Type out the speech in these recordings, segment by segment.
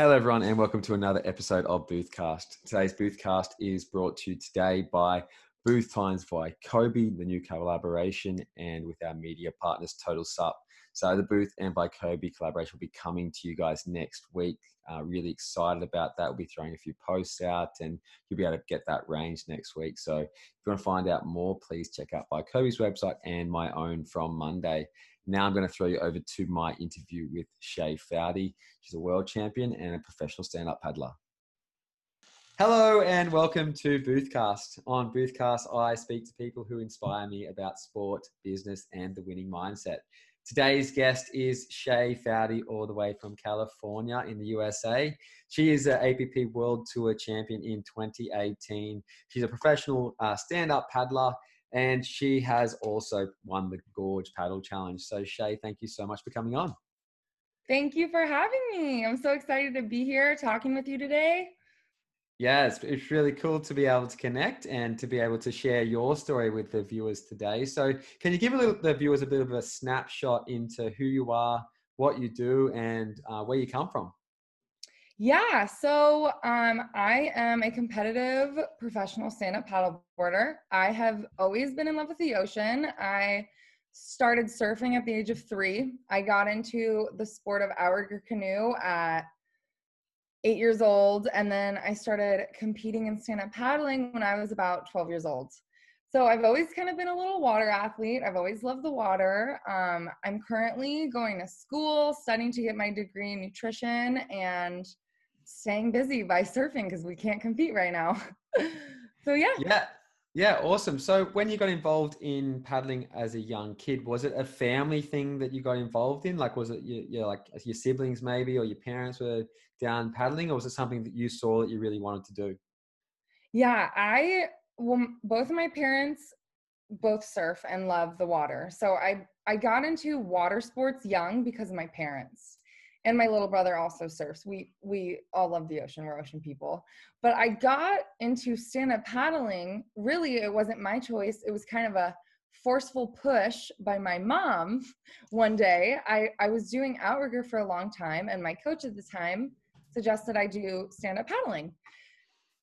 Hello, everyone, and welcome to another episode of Boothcast. Today's Boothcast is brought to you today by Booth Times by Kobe, the new collaboration, and with our media partners, Total Sup. So, the Booth and by Kobe collaboration will be coming to you guys next week. Uh, really excited about that. We'll be throwing a few posts out, and you'll be able to get that range next week. So, if you want to find out more, please check out by Kobe's website and my own from Monday. Now I'm going to throw you over to my interview with Shae Foudy. She's a world champion and a professional stand-up paddler. Hello and welcome to Boothcast. On Boothcast, I speak to people who inspire me about sport, business, and the winning mindset. Today's guest is Shae Foudy, all the way from California in the USA. She is an APP World Tour champion in 2018. She's a professional uh, stand up paddler and she has also won the Gorge Paddle Challenge. So, Shae, thank you so much for coming on. Thank you for having me. I'm so excited to be here talking with you today. Yeah, it's, it's really cool to be able to connect and to be able to share your story with the viewers today. So, can you give a little, the viewers a bit of a snapshot into who you are, what you do, and uh, where you come from? Yeah, so um, I am a competitive professional stand up paddleboarder. I have always been in love with the ocean. I started surfing at the age of three. I got into the sport of outrigger canoe at eight years old, and then I started competing in stand up paddling when I was about 12 years old. So I've always kind of been a little water athlete. I've always loved the water. Um, I'm currently going to school, studying to get my degree in nutrition, and staying busy by surfing because we can't compete right now. so yeah. Yeah. Yeah, awesome. So when you got involved in paddling as a young kid, was it a family thing that you got involved in? Like, was it your, your like your siblings maybe, or your parents were down paddling, or was it something that you saw that you really wanted to do? Yeah, I well, both of my parents both surf and love the water. So I I got into water sports young because of my parents and my little brother also surfs. We we all love the ocean. We're ocean people. But I got into stand up paddling. Really, it wasn't my choice. It was kind of a forceful push by my mom. One day, I I was doing outrigger for a long time, and my coach at the time suggested I do stand up paddling,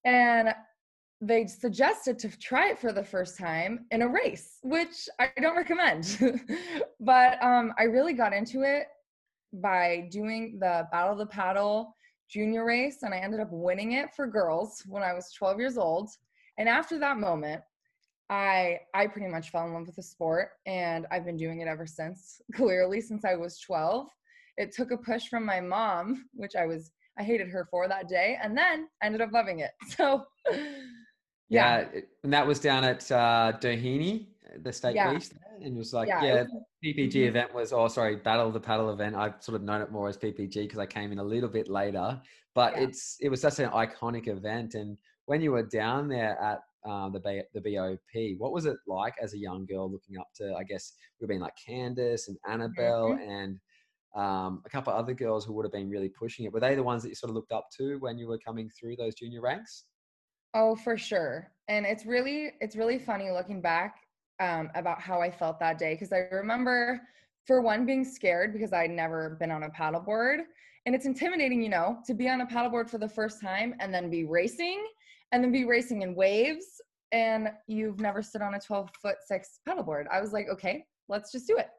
and they suggested to try it for the first time in a race, which I don't recommend. but um, I really got into it by doing the Battle of the Paddle junior race, and I ended up winning it for girls when I was 12 years old. And after that moment, I I pretty much fell in love with the sport, and I've been doing it ever since. Clearly, since I was 12, it took a push from my mom, which I was I hated her for that day, and then I ended up loving it. So, yeah, yeah and that was down at uh, Doheny, the state yeah. beach, and it was like, yeah, yeah PPG mm-hmm. event was, oh, sorry, Battle of the Paddle event. I've sort of known it more as PPG because I came in a little bit later, but yeah. it's it was such an iconic event. And when you were down there at um, the B, the BOP, what was it like as a young girl looking up to, I guess, we've been like Candice and Annabel mm-hmm. and um, a couple of other girls who would have been really pushing it. Were they the ones that you sort of looked up to when you were coming through those junior ranks? Oh, for sure. And it's really it's really funny looking back um, about how I felt that day because I remember, for one, being scared because I'd never been on a paddleboard. And it's intimidating, you know, to be on a paddleboard for the first time and then be racing and then be racing in waves and you've never stood on a 12 foot six paddleboard. I was like, okay, let's just do it.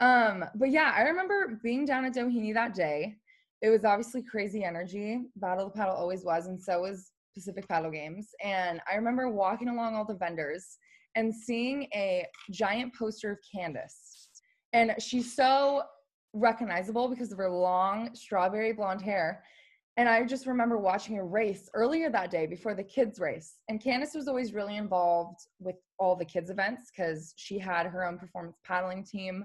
Um, but yeah, I remember being down at Doheny that day. It was obviously crazy energy. Battle of the Paddle always was, and so was Pacific Paddle Games. And I remember walking along all the vendors and seeing a giant poster of Candice. And she's so recognizable because of her long strawberry blonde hair. And I just remember watching a race earlier that day before the kids' race. And Candice was always really involved with all the kids' events because she had her own performance paddling team.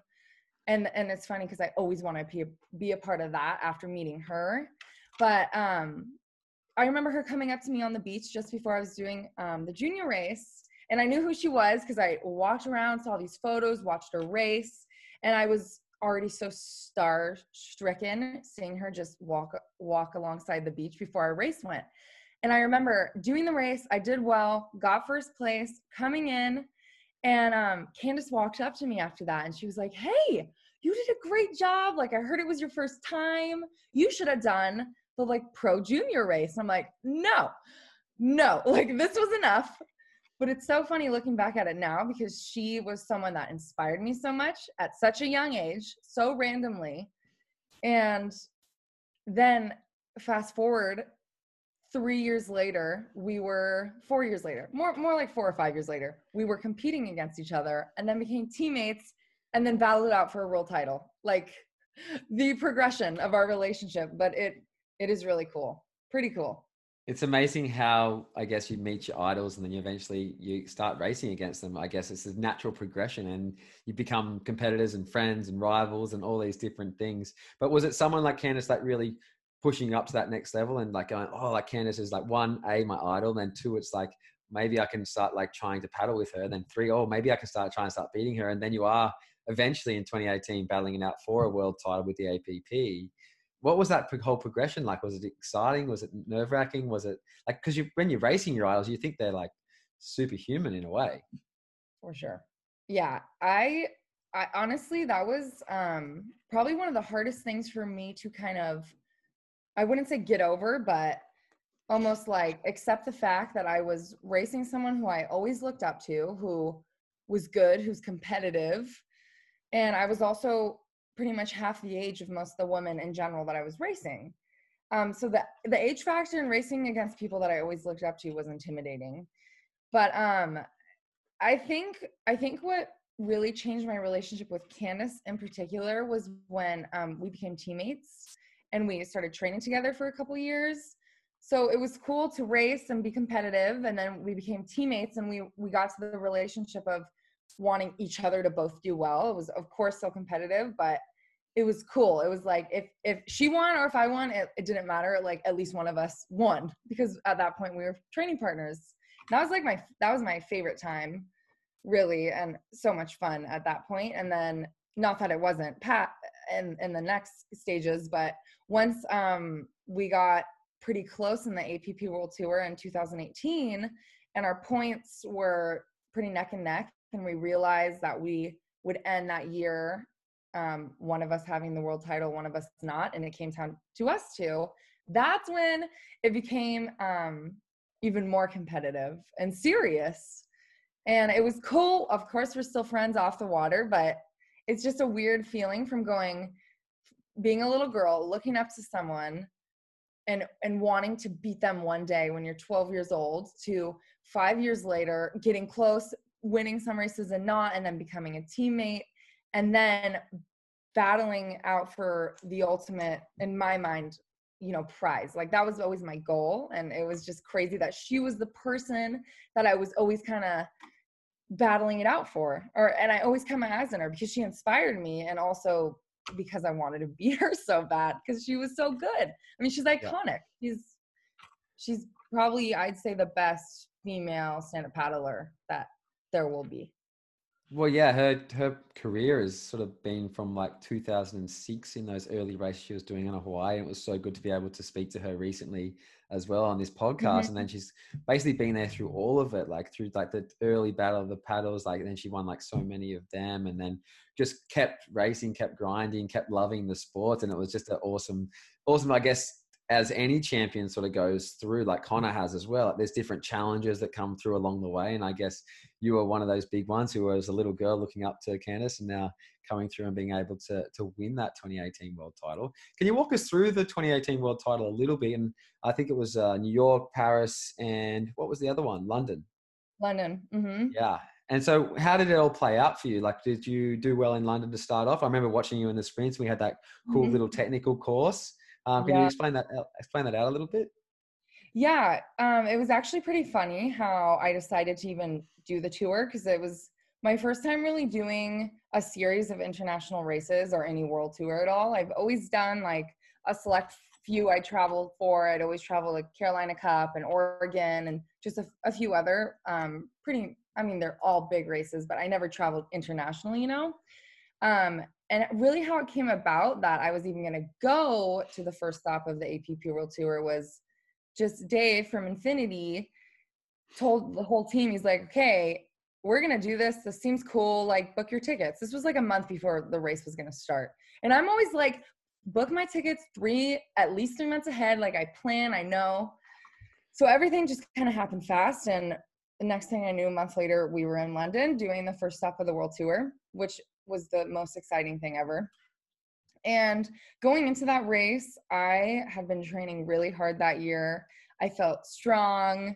And, and it's funny because I always want to be a, be a part of that after meeting her. But um, I remember her coming up to me on the beach just before I was doing um, the junior race and I knew who she was because I walked around, saw these photos, watched her race, and I was already so star stricken seeing her just walk walk alongside the beach before our race went. And I remember doing the race, I did well, got first place, coming in, and um, Candice walked up to me after that and she was like, Hey, you did a great job. Like, I heard it was your first time. You should have done the like pro junior race. I'm like, no, no, like this was enough. But it's so funny looking back at it now because she was someone that inspired me so much at such a young age, so randomly. And then fast forward three years later, we were four years later, more more like four or five years later, we were competing against each other and then became teammates and then battled out for a world title. Like the progression of our relationship, but it it is really cool. Pretty cool. It's amazing how I guess you meet your idols and then you eventually you start racing against them. I guess it's a natural progression and you become competitors and friends and rivals and all these different things. But was it someone like Candice that really pushing up to that next level and like going, oh, like Candice is like one, A, my idol. Then two, it's like maybe I can start like trying to paddle with her. Then three, oh, maybe I can start trying to start beating her. And then you are eventually in 2018 battling it out for a world title with the APP. What was that whole progression like? Was it exciting? Was it nerve wracking? Was it like, because you, when you're racing your idols, you think they're like superhuman in a way. For sure. Yeah. I, I honestly, that was um, probably one of the hardest things for me to kind of I wouldn't say get over, but almost like accept the fact that I was racing someone who I always looked up to, who was good, who's competitive. And I was also pretty much half the age of most of the women in general that I was racing. Um, so the the age factor in racing against people that I always looked up to was intimidating. But um, I think I think what really changed my relationship with Candice in particular was when um, we became teammates and we started training together for a couple years so it was cool to race and be competitive and then we became teammates and we we got to the relationship of wanting each other to both do well it was of course still competitive but it was cool. It was like if if she won or if i won it, it didn't matter. Like at least one of us won because at that point we were training partners. That was like my that was my favorite time really and so much fun at that point. and then not that it wasn't pat in in the next stages but once um, we got pretty close in the APP World Tour in 2018, and our points were pretty neck and neck, and we realized that we would end that year, um, one of us having the world title, one of us not, and it came down to us two. That's when it became um, even more competitive and serious. And it was cool. Of course, we're still friends off the water, but it's just a weird feeling from going being a little girl looking up to someone and and wanting to beat them one day when you're 12 years old to 5 years later getting close winning some races and not and then becoming a teammate and then battling out for the ultimate in my mind you know prize like that was always my goal and it was just crazy that she was the person that i was always kind of battling it out for or and i always kept my eyes on her because she inspired me and also because I wanted to beat her so bad because she was so good. I mean, she's iconic. Yeah. She's she's probably I'd say the best female stand-up paddler that there will be. Well, yeah, her her career has sort of been from like 2006 in those early races she was doing in Hawaii. And it was so good to be able to speak to her recently as well on this podcast. Mm-hmm. And then she's basically been there through all of it, like through like the early battle of the paddles. Like then she won like so many of them, and then just kept racing, kept grinding, kept loving the sport, and it was just an awesome, awesome. I guess as any champion sort of goes through, like Connor has as well. There's different challenges that come through along the way, and I guess you were one of those big ones who was a little girl looking up to Candice, and now coming through and being able to to win that 2018 world title. Can you walk us through the 2018 world title a little bit? And I think it was uh, New York, Paris, and what was the other one? London. London. Mm-hmm. Yeah. And so, how did it all play out for you? Like, did you do well in London to start off? I remember watching you in the sprints. We had that cool mm-hmm. little technical course. Um, can yeah. you explain that uh, explain that out a little bit? Yeah, um, it was actually pretty funny how I decided to even do the tour because it was my first time really doing a series of international races or any world tour at all. I've always done like a select few I traveled for. I'd always travel like Carolina Cup and Oregon and just a, a few other um, pretty. I mean, they're all big races, but I never traveled internationally, you know. Um, and really how it came about that I was even going to go to the first stop of the APP World Tour was just Dave from Infinity told the whole team, he's like, okay, we're going to do this. This seems cool. Like, book your tickets. This was like a month before the race was going to start. And I'm always like, book my tickets three, at least three months ahead. Like I plan, I know. So everything just kind of happened fast. And the next thing I knew, a month later, we were in London doing the first stop of the world tour, which was the most exciting thing ever. And going into that race, I had been training really hard that year. I felt strong.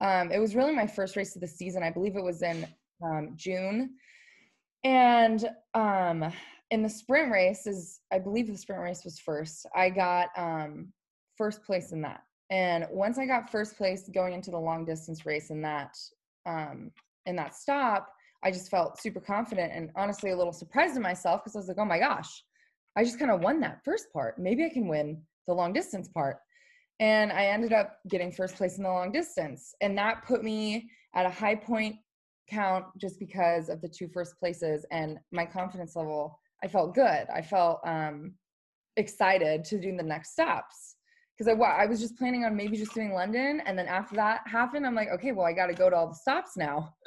Um, it was really my first race of the season. I believe it was in um, June. And um, in the sprint race, is I believe the sprint race was first. I got um, first place in that. And once I got first place going into the long distance race in that um, in that stop, I just felt super confident and honestly a little surprised in myself because I was like, oh my gosh, I just kind of won that first part. Maybe I can win the long distance part. And I ended up getting first place in the long distance. And that put me at a high point count just because of the two first places and my confidence level. I felt good. I felt um, excited to do the next stops because I, I was just planning on maybe just doing London. And then after that happened, I'm like, okay, well, I got to go to all the stops now.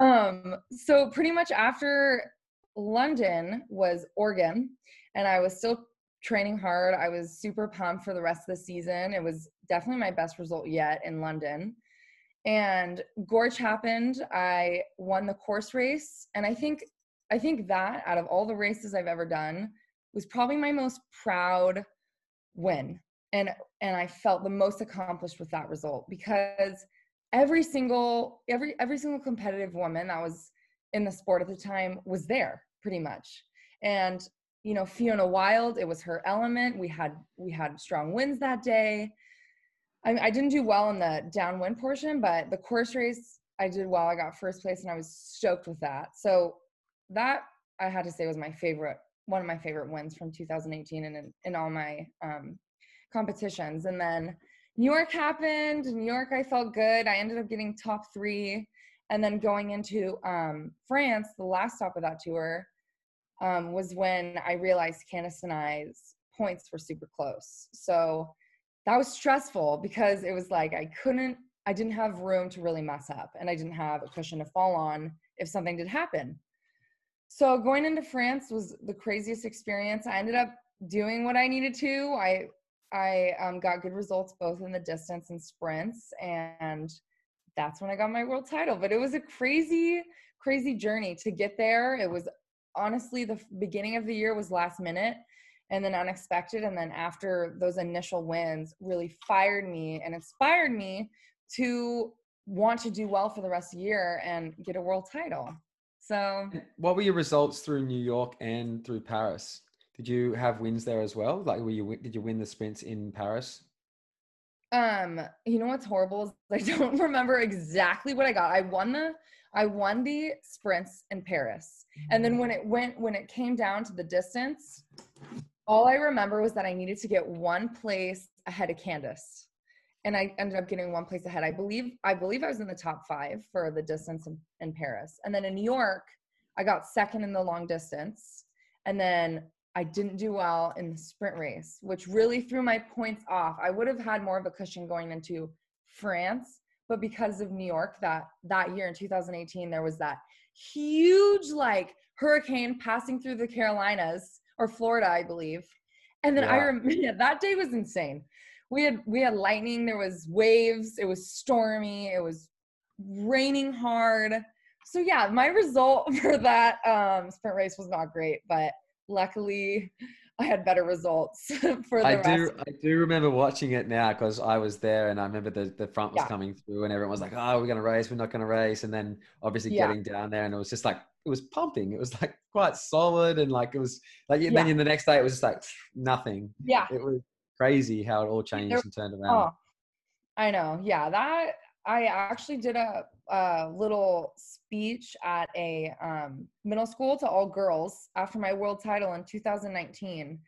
um, so pretty much after London was Oregon, and I was still training hard. I was super pumped for the rest of the season. It was definitely my best result yet in London. And Gorge happened. I won the course race, and I think I think that out of all the races I've ever done was probably my most proud win. And and I felt the most accomplished with that result because every single every every single competitive woman that was in the sport at the time was there pretty much. And you know, Fiona Wylde, it was her element. We had we had strong winds that day. I, I didn't do well in the downwind portion, but the course race I did well. I got first place, and I was stoked with that. So that I had to say was my favorite, one of my favorite wins from 2018, and in, in all my um, competitions. And then New York happened. New York, I felt good. I ended up getting top three, and then going into um, France, the last stop of that tour um, was when I realized Candice and I's points were super close. So that was stressful because it was like I couldn't, I didn't have room to really mess up and I didn't have a cushion to fall on if something did happen. So going into France was the craziest experience. I ended up doing what I needed to. I I um, got good results both in the distance and sprints, and that's when I got my world title. But it was a crazy, crazy journey to get there. It was honestly the beginning of the year was last minute and then unexpected and then after those initial wins really fired me and inspired me to want to do well for the rest of the year and get a world title so what were your results through new york and through paris did you have wins there as well like were you did you win the sprints in paris um you know what's horrible is i don't remember exactly what i got i won the I won the sprints in Paris. And then when it went when it came down to the distance, all I remember was that I needed to get one place ahead of Candice. And I ended up getting one place ahead. I believe I believe I was in the top 5 for the distance in, in Paris. And then in New York, I got second in the long distance. And then I didn't do well in the sprint race, which really threw my points off. I would have had more of a cushion going into France but because of New York that that year in 2018 there was that huge like hurricane passing through the Carolinas or Florida I believe and then yeah. I remember yeah, that day was insane we had we had lightning there was waves it was stormy it was raining hard so yeah my result for that um sprint race was not great but luckily I had better results for the I rest. do I do remember watching it now because I was there and I remember the, the front was yeah. coming through and everyone was like, Oh, we're gonna race, we're not gonna race. And then obviously yeah. getting down there and it was just like it was pumping. It was like quite solid and like it was like yeah. then in the next day it was just like nothing. Yeah. It was crazy how it all changed there, and turned oh, around. Oh, I know. Yeah, that I actually did a, a little speech at a um, middle school to all girls after my world title in 2019.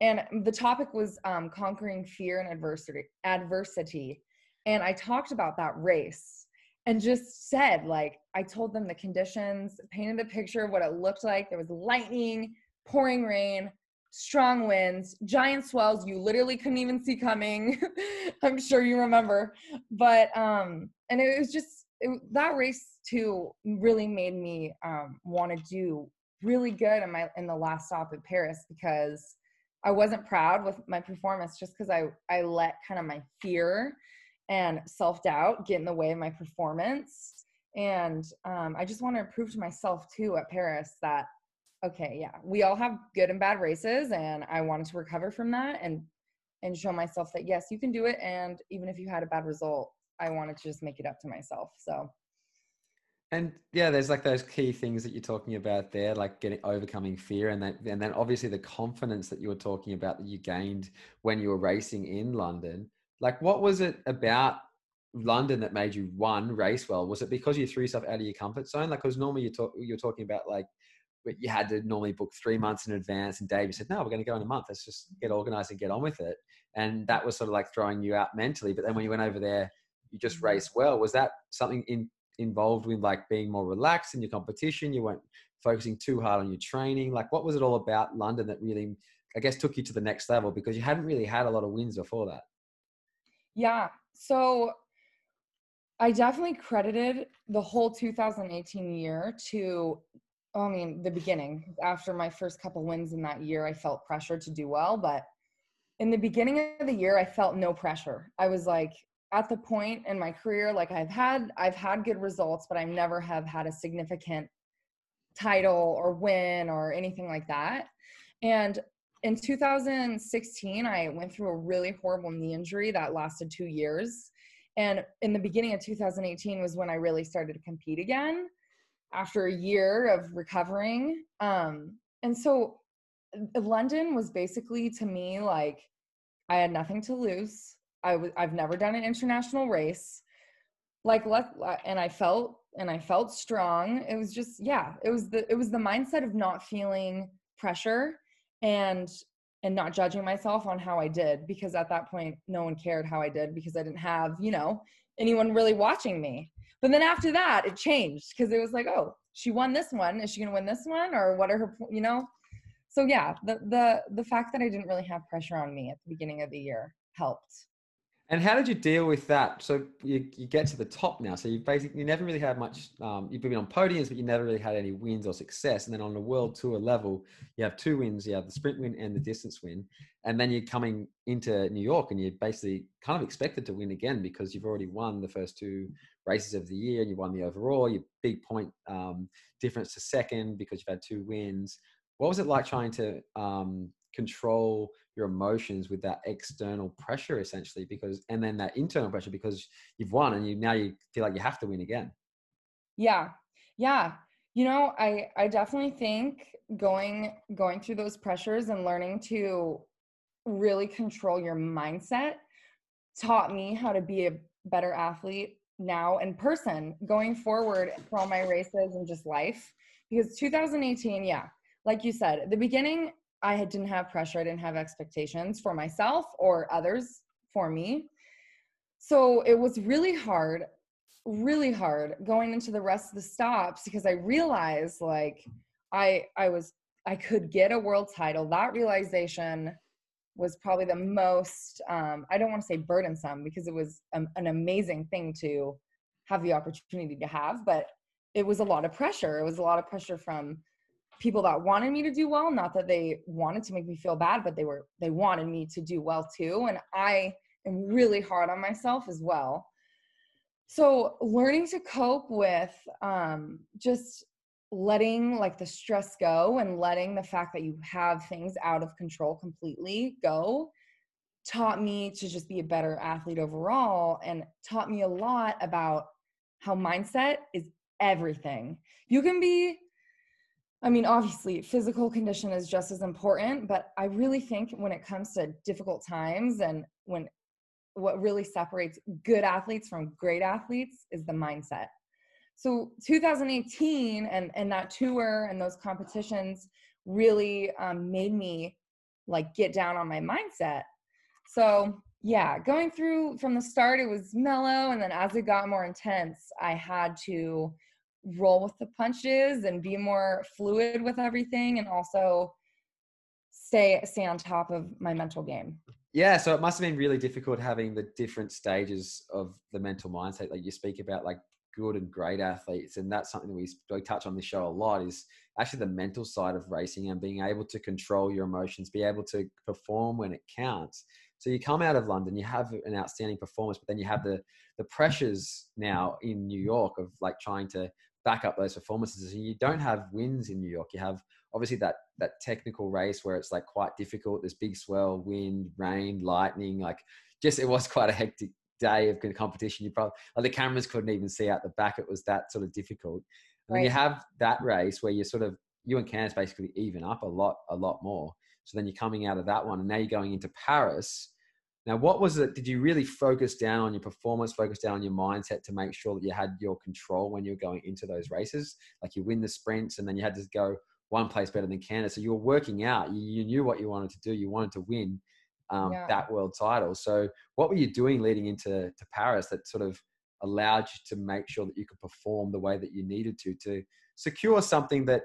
And the topic was um, conquering fear and adversity, adversity. And I talked about that race and just said, like, I told them the conditions, painted a picture of what it looked like. There was lightning, pouring rain, strong winds, giant swells you literally couldn't even see coming. I'm sure you remember. But um and it was just it, that race too really made me um want to do really good in my in the last stop at Paris because I wasn't proud with my performance just because I I let kind of my fear and self doubt get in the way of my performance. And um, I just want to prove to myself too at Paris that okay, yeah, we all have good and bad races, and I wanted to recover from that and and show myself that yes, you can do it. And even if you had a bad result, I wanted to just make it up to myself. So and yeah, there's like those key things that you're talking about there, like getting overcoming fear, and that, and then obviously the confidence that you were talking about that you gained when you were racing in London. Like, what was it about London that made you one race well? Was it because you threw stuff out of your comfort zone? Like, because normally you talk, you're talking about like you had to normally book three months in advance, and Dave said, "No, we're going to go in a month. Let's just get organized and get on with it." And that was sort of like throwing you out mentally. But then when you went over there, you just mm-hmm. raced well. Was that something in involved with like being more relaxed in your competition? You weren't focusing too hard on your training. Like, what was it all about London that really, I guess, took you to the next level because you hadn't really had a lot of wins before that? Yeah. So I definitely credited the whole 2018 year to, I mean, the beginning. After my first couple wins in that year, I felt pressure to do well. But in the beginning of the year, I felt no pressure. I was like, at the point in my career like i've had i've had good results but i never have had a significant title or win or anything like that and in 2016 i went through a really horrible knee injury that lasted two years and in the beginning of 2018 was when i really started to compete again after a year of recovering um, and so london was basically to me like i had nothing to lose I I've never done an international race. Like let and I felt and I felt strong. It was just yeah, it was the it was the mindset of not feeling pressure and and not judging myself on how I did because at that point no one cared how I did because I didn't have, you know, anyone really watching me. But then after that it changed because it was like, oh, she won this one. Is she going to win this one or what are her, you know? So yeah, the the the fact that I didn't really have pressure on me at the beginning of the year helped. And how did you deal with that? So you, you get to the top now. So you basically you never really had much. Um, you've been on podiums, but you never really had any wins or success. And then on the world tour level, you have two wins. You have the sprint win and the distance win. And then you're coming into New York, and you're basically kind of expected to win again because you've already won the first two races of the year, and you won the overall. Your big point um, difference to second because you've had two wins. What was it like trying to um, control your emotions with that external pressure essentially because and then that internal pressure because you've won and you now you feel like you have to win again yeah yeah you know i i definitely think going going through those pressures and learning to really control your mindset taught me how to be a better athlete now in person going forward for all my races and just life because 2018 yeah like you said at the beginning I didn't have pressure, I didn't have expectations for myself or others for me. So it was really hard, really hard going into the rest of the stops because I realized like I I was I could get a world title. That realization was probably the most um, I don't want to say burdensome because it was an amazing thing to have the opportunity to have, but it was a lot of pressure. It was a lot of pressure from people that wanted me to do well not that they wanted to make me feel bad but they were they wanted me to do well too and i am really hard on myself as well so learning to cope with um, just letting like the stress go and letting the fact that you have things out of control completely go taught me to just be a better athlete overall and taught me a lot about how mindset is everything you can be I mean, obviously, physical condition is just as important, but I really think when it comes to difficult times and when what really separates good athletes from great athletes is the mindset. So 2018 and and that tour and those competitions really um, made me like get down on my mindset. So yeah, going through from the start, it was mellow, and then as it got more intense, I had to roll with the punches and be more fluid with everything and also stay stay on top of my mental game yeah so it must have been really difficult having the different stages of the mental mindset that you speak about like good and great athletes, and that's something that we, touch on the show a lot. Is actually the mental side of racing and being able to control your emotions, be able to perform when it counts. So you come out of London, you have an outstanding performance, but then you have the the pressures now in New York of like trying to back up those performances. And you don't have wins in New York. You have obviously that that technical race where it's like quite difficult. There's big swell, wind, rain, lightning. Like just it was quite a hectic day of competition. You probably like the cameras couldn't even see out the back. It was that sort of difficult. And right. you have that race where you sort of you and Candice basically even up a lot, a lot more. So then you're coming out of that one, and now you're going into Paris. Now, what was it? Did you really focus down on your performance, focus down on your mindset to make sure that you had your control when you were going into those races? Like you win the sprints, and then you had to go one place better than Canada. So you were working out. You, you knew what you wanted to do. You wanted to win um, yeah. that world title. So, what were you doing leading into to Paris that sort of allowed you to make sure that you could perform the way that you needed to to secure something that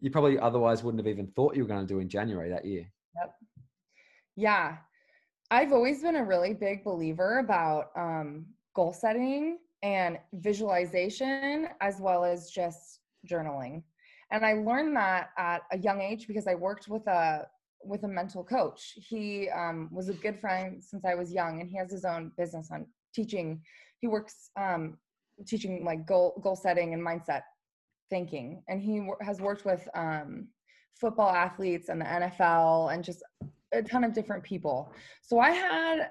you probably otherwise wouldn't have even thought you were going to do in January that year? Yep. Yeah. I've always been a really big believer about um, goal setting and visualization as well as just journaling. And I learned that at a young age because I worked with a with a mental coach. He um, was a good friend since I was young, and he has his own business on teaching. He works um, teaching like goal goal setting and mindset thinking, and he w- has worked with um, football athletes and the NFL and just a ton of different people. So I had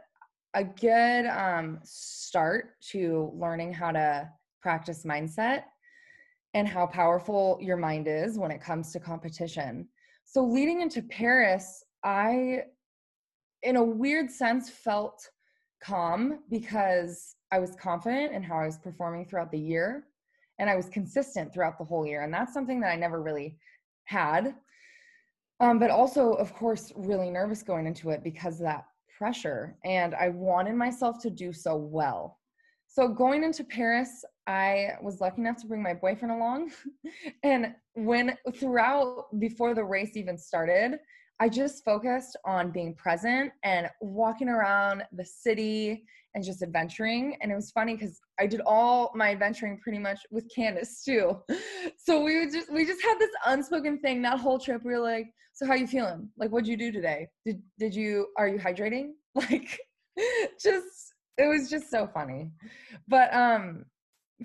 a good um, start to learning how to practice mindset and how powerful your mind is when it comes to competition. So leading into Paris, I, in a weird sense, felt calm because I was confident in how I was performing throughout the year and I was consistent throughout the whole year. And that's something that I never really had. Um, but also, of course, really nervous going into it because of that pressure. And I wanted myself to do so well. So going into Paris, I was lucky enough to bring my boyfriend along. and when throughout before the race even started, I just focused on being present and walking around the city and just adventuring. And it was funny because I did all my adventuring pretty much with Candice too. So we would just we just had this unspoken thing that whole trip. We were like, "So how you feeling? Like, what'd you do today? Did did you are you hydrating? Like, just it was just so funny. But um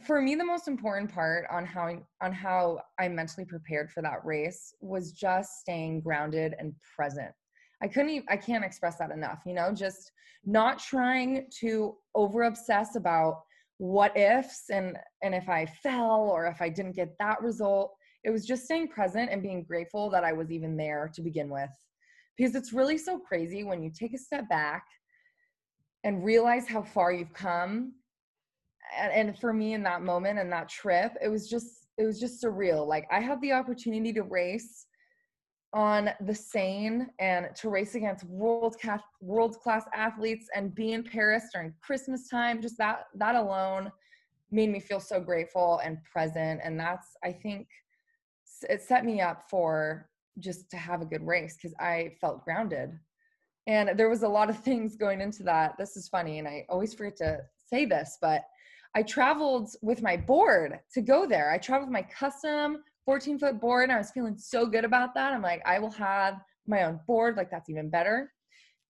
for me the most important part on how on how I mentally prepared for that race was just staying grounded and present. I couldn't even, I can't express that enough, you know, just not trying to over obsess about what ifs and and if I fell or if I didn't get that result. It was just staying present and being grateful that I was even there to begin with. Because it's really so crazy when you take a step back and realize how far you've come and, and for me in that moment and that trip it was just it was just surreal like i had the opportunity to race on the Seine and to race against world class world class athletes and be in Paris during Christmas time just that that alone made me feel so grateful and present and that's I think it set me up for just to have a good race cuz I felt grounded and there was a lot of things going into that this is funny and I always forget to say this but I traveled with my board to go there. I traveled with my custom 14 foot board and I was feeling so good about that. I'm like, I will have my own board. Like, that's even better.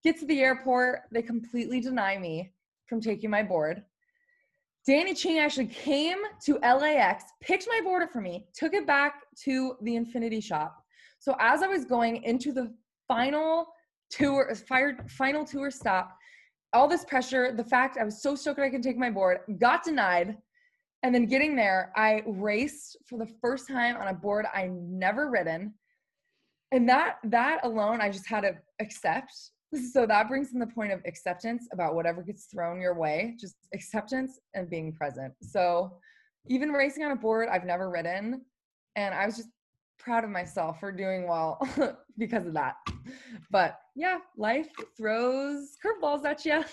Get to the airport. They completely deny me from taking my board. Danny Ching actually came to LAX, picked my board up for me, took it back to the Infinity shop. So as I was going into the final tour, final tour stop, all this pressure, the fact I was so stoked I could take my board, got denied. And then getting there, I raced for the first time on a board I never ridden. And that that alone I just had to accept. So that brings in the point of acceptance about whatever gets thrown your way, just acceptance and being present. So even racing on a board I've never ridden and I was just proud of myself for doing well because of that. But yeah, life throws curveballs at you.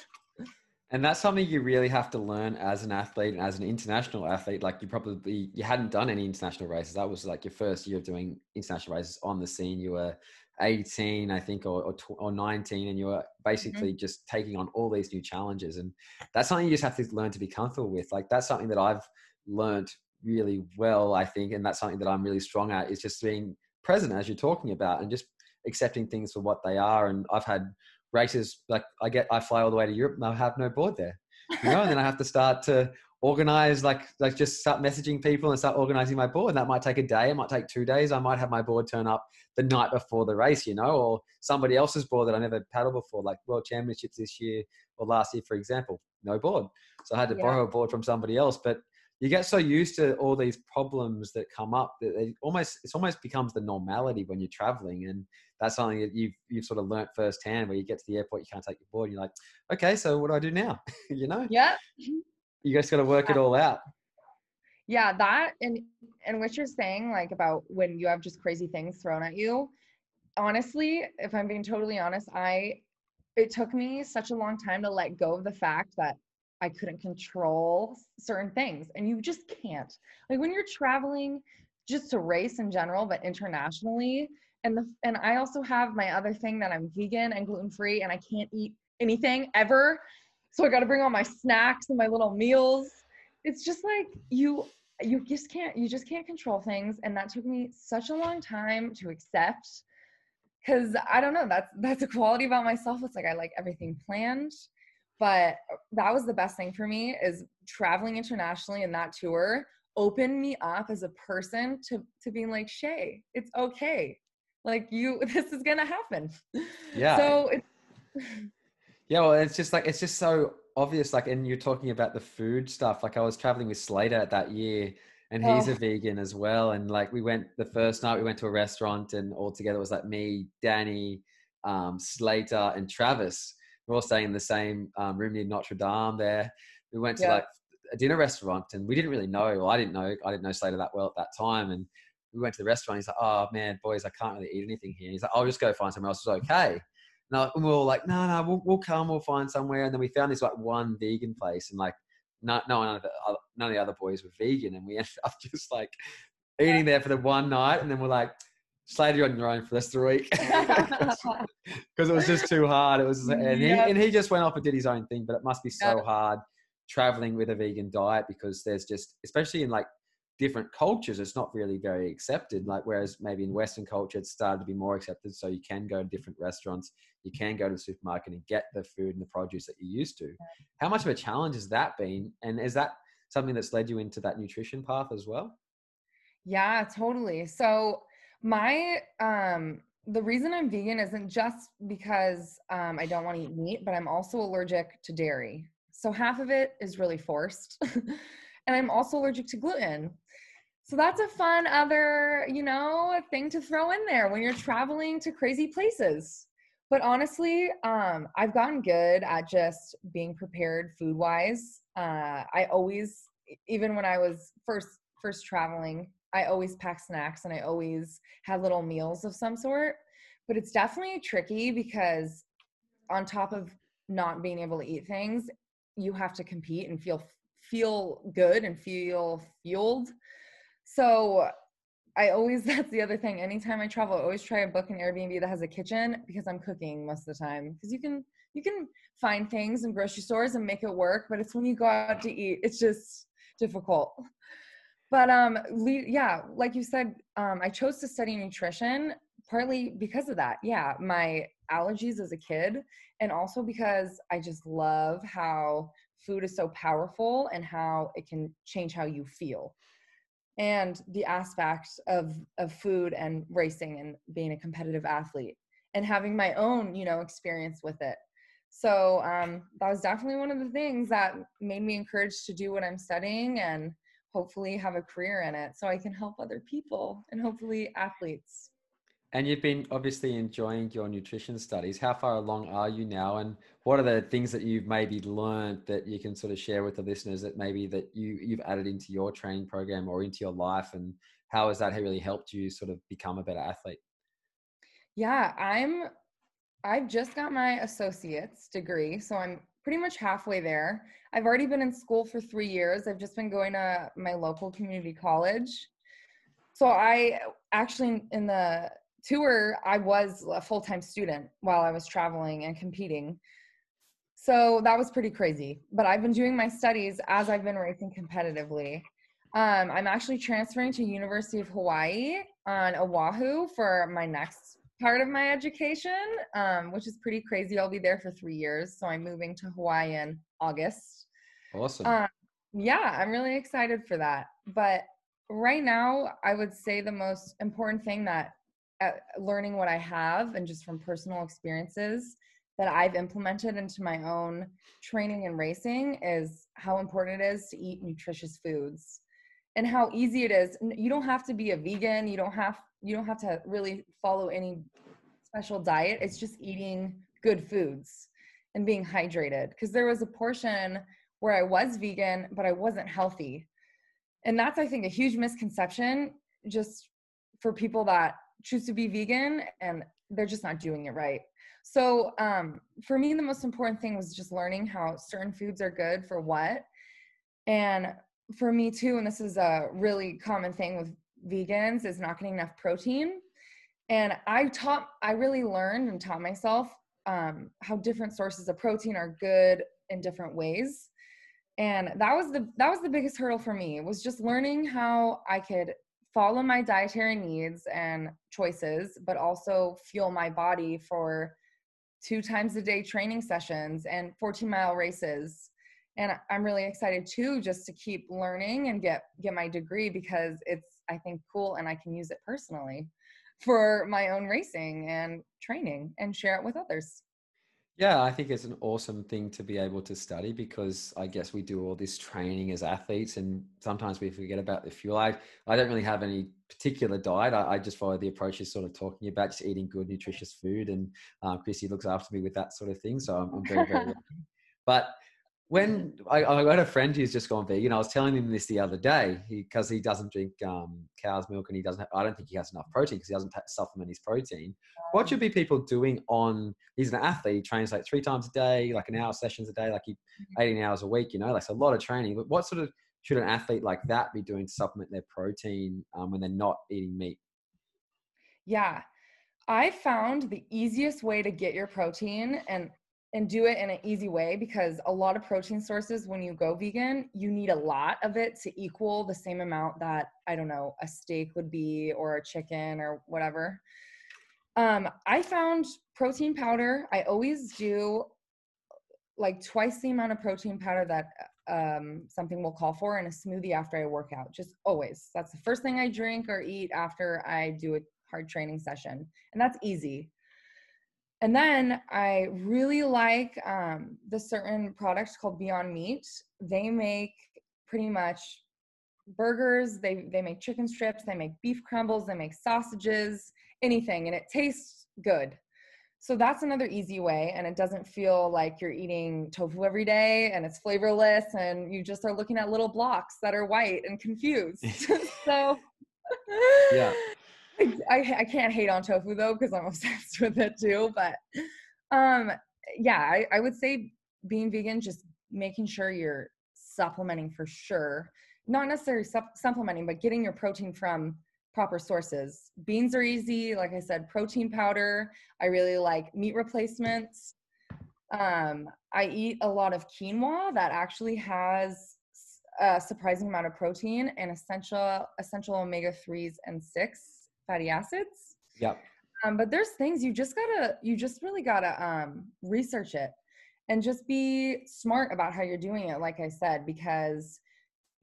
And that's something you really have to learn as an athlete and as an international athlete. Like you probably you hadn't done any international races. That was like your first year of doing international races on the scene. You were 18, I think, or or, or 19, and you were basically mm-hmm. just taking on all these new challenges. And that's something you just have to learn to be comfortable with. Like that's something that I've learnt really well, I think, and that's something that I'm really strong at is just being present as you're talking about and just accepting things for what they are. And I've had races like I get I fly all the way to Europe and I have no board there. You know, and then I have to start to organize like like just start messaging people and start organizing my board. And that might take a day, it might take two days. I might have my board turn up the night before the race, you know, or somebody else's board that I never paddled before, like World Championships this year or last year, for example, no board. So I had to yeah. borrow a board from somebody else. But you get so used to all these problems that come up that it almost it's almost becomes the normality when you're traveling and that's something that you've you've sort of learnt firsthand where you get to the airport you can't take your board and you're like okay so what do i do now? You know? Yeah you just got to work yeah. it all out. Yeah that and and what you're saying like about when you have just crazy things thrown at you honestly if i'm being totally honest i it took me such a long time to let go of the fact that I couldn't control certain things. And you just can't. Like when you're traveling just to race in general, but internationally, and the and I also have my other thing that I'm vegan and gluten free and I can't eat anything ever. So I got to bring all my snacks and my little meals. It's just like you you just can't you just can't control things and that took me such a long time to accept cuz I don't know that's that's a quality about myself it's like I like everything planned but that was the best thing for me is traveling internationally in that tour opened me up as a person to to being like shae it's okay. Like you this is gonna happen. Yeah. So it's yeah well it's just like it's just so obvious like and you're talking about the food stuff. Like i was traveling with slater that year and he's oh. a vegan as well and like we went the first night we went to a restaurant and all together it was like me danny um, slater and travis we're all staying in the same um, room near Notre Dame there. We went to yeah. like a dinner restaurant and we didn't really know, well, I didn't know, I didn't know Slater that well at that time. And we went to the restaurant. He's like, oh man, boys, I can't really eat anything here. He's like, I'll just go find somewhere else. It's okay. And, we were all like, no, no, we'll, we'll come, we'll find somewhere. And then we found this like one vegan place and like, no, no, none of the, none of the other boys were vegan. And we ended up just like eating there for the one night. And then we're like, Slater on your own for the rest of the week because it was just too hard. It was, and he, and he just went off and did his own thing. But it must be so hard traveling with a vegan diet because there's just, especially in like different cultures, it's not really very accepted. Like whereas maybe in Western culture, it's started to be more accepted. So you can go to different restaurants, you can go to the supermarket and get the food and the produce that you used to. How much of a challenge has that been? And is that something that's led you into that nutrition path as well? Yeah, totally. So my um the reason I'm vegan isn't just because um, I don't want to eat meat, but I'm also allergic to dairy. So half of it is really forced. and I'm also allergic to gluten. So that's a fun other, you know, thing to throw in there when you're traveling to crazy places. But honestly, um, I've gotten good at just being prepared food wise. Uh, I always, even when I was first first traveling, I always pack snacks and I always have little meals of some sort. But it's definitely tricky because on top of not being able to eat things, you have to compete and feel feel good and feel fueled. So I always that's the other thing. Anytime I travel, I always try to book an Airbnb that has a kitchen because I'm cooking most of the time. Because you can you can find things in grocery stores and make it work, but it's when you go out to eat, it's just difficult but um yeah like you said um i chose to study nutrition partly because of that. Yeah my allergies as a kid and also because i just love how food is so powerful and how it can change how you feel. And the aspect of of food and racing and being a competitive athlete and having my own you know experience with it. So um, that was definitely one of the things that made me encouraged to do what i'm studying and hopefully have a career in it so I can help other people and hopefully athletes. And you've been obviously enjoying your nutrition studies. How far along are you now? And what are the things that you've maybe learned that you can sort of share with the listeners that maybe that you you've added into your training program or into your life? And how has that really helped you sort of become a better athlete? Yeah, I'm I've just got my associate's degree, so I'm pretty much halfway there. I've already been in school for three years. I've just been going to my local community college. So I actually, in the tour, I was a full time student while I was traveling and competing. So that was pretty crazy. But I've been doing my studies as I've been racing competitively. Um, I'm actually transferring to University of Hawaii on Oahu for my next part of my education, um, which is pretty crazy. I'll be there for three years, so I'm moving to Hawaii in August. Awesome. Um, yeah, I'm really excited for that. But right now, I would say the most important thing that uh, learning what I have and just from personal experiences that I've implemented into my own training and racing is how important it is to eat nutritious foods and how easy it is. You don't have to be a vegan, you don't have you don't have to really follow any special diet. It's just eating good foods and being hydrated because there was a portion where I was vegan but I wasn't healthy. And that's I think a huge misconception just for people that choose to be vegan and they're just not doing it right. So um, for me, the most important thing was just learning how certain foods are good for what. And for me too, and this is a really common thing with vegans, is not getting enough protein. And I taught, I really learned and taught myself um, how different sources of protein are good in different ways. And that was the that was the biggest hurdle for me was just learning how I could follow my dietary needs and choices, but also fuel my body for two times a day training sessions and 14 mile races and i'm really excited too just to keep learning and get get my degree because it's i think cool and i can use it personally for my own racing and training and share it with others yeah, I think it's an awesome thing to be able to study because I guess we do all this training as athletes and sometimes we forget about the fuel. I, I don't really have any particular diet. I, I just follow the approach you're sort of talking about, just eating good, nutritious food. And um, Chrissy looks after me with that sort of thing. So I'm, I'm very, very lucky. But when I, I got a friend who's just gone vegan, I was telling him this the other day because he, he, doesn't drink um, cow's milk and he doesn't. Have, I don't think he has enough protein because he doesn't supplement his protein. What should be people doing on? He's an athlete. He trains like three times a day, like an hour sessions a day, like he mm-hmm. 18 hours a week. You know, like a lot of training. But what sort of should an athlete like that be doing to supplement their protein um, when they're not eating meat? Yeah, I found the easiest way to get your protein and and do it in an easy way because a lot of protein sources when you go vegan you need a lot of it to equal the same amount that i don't know a steak would be or a chicken or whatever. Um, i found protein powder i always do like twice the amount of protein powder that um, something will call for in a smoothie after i work out just always. That's the first thing i drink or eat after i do a hard training session and that's easy and then I really like um, the certain products called Beyond Meat. They make pretty much burgers. They they make chicken strips. They make beef crumbles. They make sausages. Anything, and it tastes good. So that's another easy way, and it doesn't feel like you're eating tofu every day, and it's flavorless, and you just are looking at little blocks that are white and confused. so yeah I, I can't hate on tofu though because I'm obsessed with it too. But um, yeah, I, I would say being vegan, just making sure you're supplementing for sure. Not necessarily sup- supplementing, but getting your protein from proper sources. Beans are easy. Like I said, protein powder. I really like meat replacements. Um, I eat a lot of quinoa that actually has a surprising amount of protein and essential essential omega 3s and 6 fatty acids. Yep. Um, but there's things you just gotta, you just really gotta um, research it and just be smart about how you're doing it. Like I said, because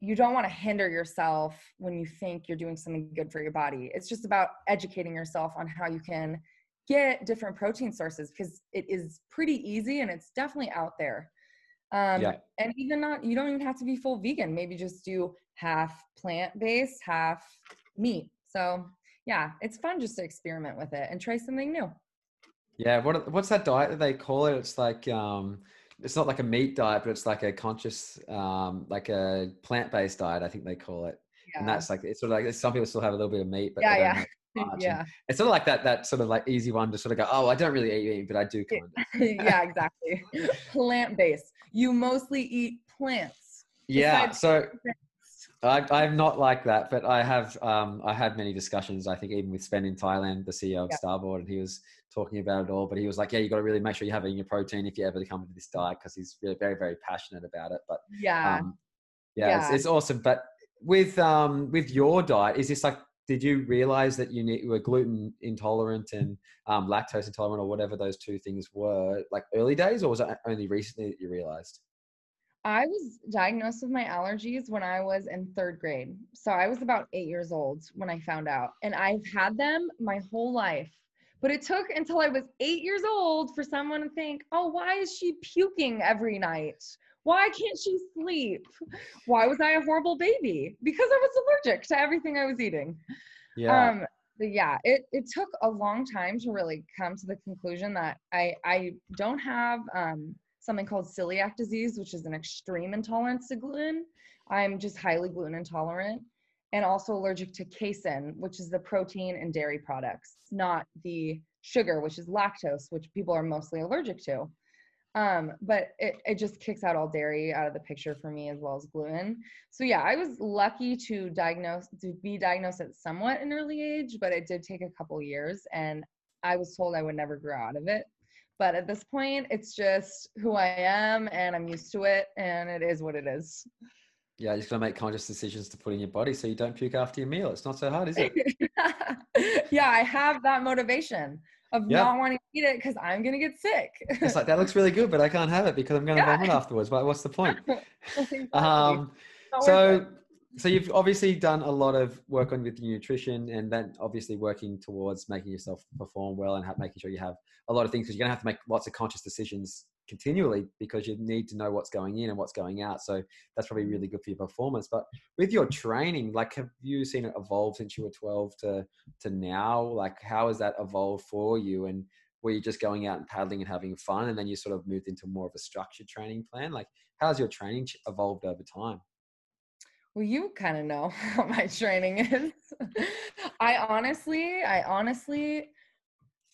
you don't want to hinder yourself when you think you're doing something good for your body. It's just about educating yourself on how you can get different protein sources because it is pretty easy and it's definitely out there. Um, yeah. And even not, you don't even have to be full vegan. Maybe just do half plant based, half meat. So yeah, it's fun just to experiment with it and try something new. Yeah, what what's that diet that they call it? It's like um it's not like a meat diet, but it's like a conscious um like a plant-based diet, I think they call it. Yeah. And that's like it's sort of like some people still have a little bit of meat, but yeah, yeah. yeah. And it's sort of like that that sort of like easy one to sort of go, oh, I don't really eat meat, but I do kind of. yeah, exactly. Plant-based. You mostly eat plants. Yeah. So I, am not like that, but I have um, I had many discussions. I think even with Sven in Thailand, the CEO of Starboard, and he was talking about it all. But he was like, "Yeah, you got to really make sure you're having your protein if you ever come into this diet," because he's really very very passionate about it. But yeah, um, yeah, yeah. It's, it's, awesome. But with um with your diet, is this like did you realize that you, need, you were gluten intolerant and um, lactose intolerant or whatever those two things were like early days or was it only recently that you realized I was diagnosed with my allergies when I was in third grade. So I was about eight years old when I found out. And I've had them my whole life. But it took until I was eight years old for someone to think, oh, why is she puking every night? Why can't she sleep? Why was I a horrible baby? Because I was allergic to everything I was eating. Yeah. Um, but yeah, it, it took a long time to really come to the conclusion that I, I don't have um, something called celiac disease, which is an extreme intolerance to gluten. I'm just highly gluten intolerant and also allergic to casein, which is the protein and dairy products, not the sugar, which is lactose, which people are mostly allergic to. Um, but it, it just kicks out all dairy out of the picture for me as well as gluten. So yeah, I was lucky to diagnose to be diagnosed at somewhat an early age, but it did take a couple years and I was told I would never grow out of it. But at this point, it's just who I am and I'm used to it and it is what it is. Yeah, you just gotta make conscious decisions to put in your body so you don't puke after your meal. It's not so hard, is it? yeah, I have that motivation of yeah. not wanting to eat it because I'm gonna get sick. it's like that looks really good, but I can't have it because I'm gonna yeah. vomit afterwards. But what's the point? um, so so you've obviously done a lot of work on with your nutrition and then obviously working towards making yourself perform well and making sure you have a lot of things because you're going to have to make lots of conscious decisions continually because you need to know what's going in and what's going out. So that's probably really good for your performance. But with your training like have you seen it evolve since you were 12 to to now? Like how has that evolved for you? And were you just going out and paddling and having fun and then you sort of moved into more of a structured training plan? Like how's your training evolved over time well, you kind of know how my training is. I honestly, I honestly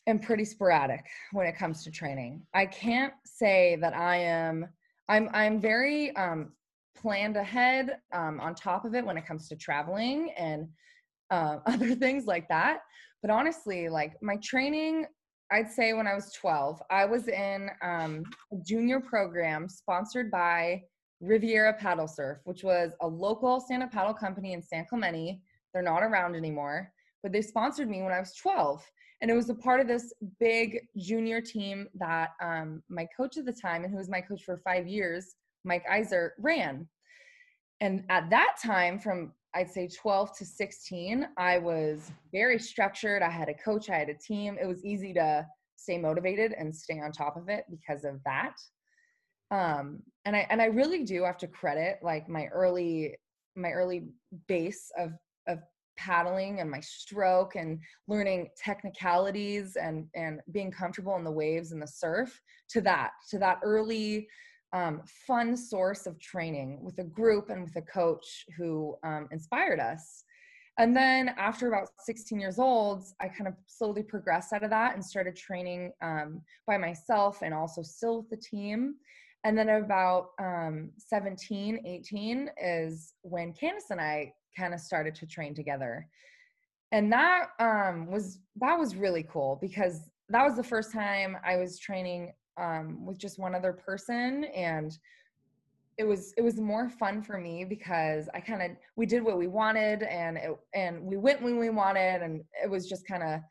am pretty sporadic when it comes to training. I can't say that I am I'm I'm very um planned ahead um on top of it when it comes to traveling and uh, other things like that. But honestly, like my training I'd say when I was 12, I was in um, a junior program sponsored by Riviera Paddle Surf, which was a local stand up paddle company in San Clemente. They're not around anymore, but they sponsored me when I was 12. And it was a part of this big junior team that um, my coach at the time, and who was my coach for five years, Mike Iser, ran. And at that time, from I'd say 12 to 16, I was very structured. I had a coach, I had a team. It was easy to stay motivated and stay on top of it because of that um and i and i really do have to credit like my early my early base of of paddling and my stroke and learning technicalities and and being comfortable in the waves and the surf to that to that early um, fun source of training with a group and with a coach who um, inspired us. And then after about 16 years old i kind of slowly progressed out of that and started training um, by myself and also still with the team and then about um, 17 18 is when Candice and i kind of started to train together. And that um, was that was really cool because that was the first time i was training um, with just one other person and it was it was more fun for me because i kind of we did what we wanted and it, and we went when we wanted and it was just kind of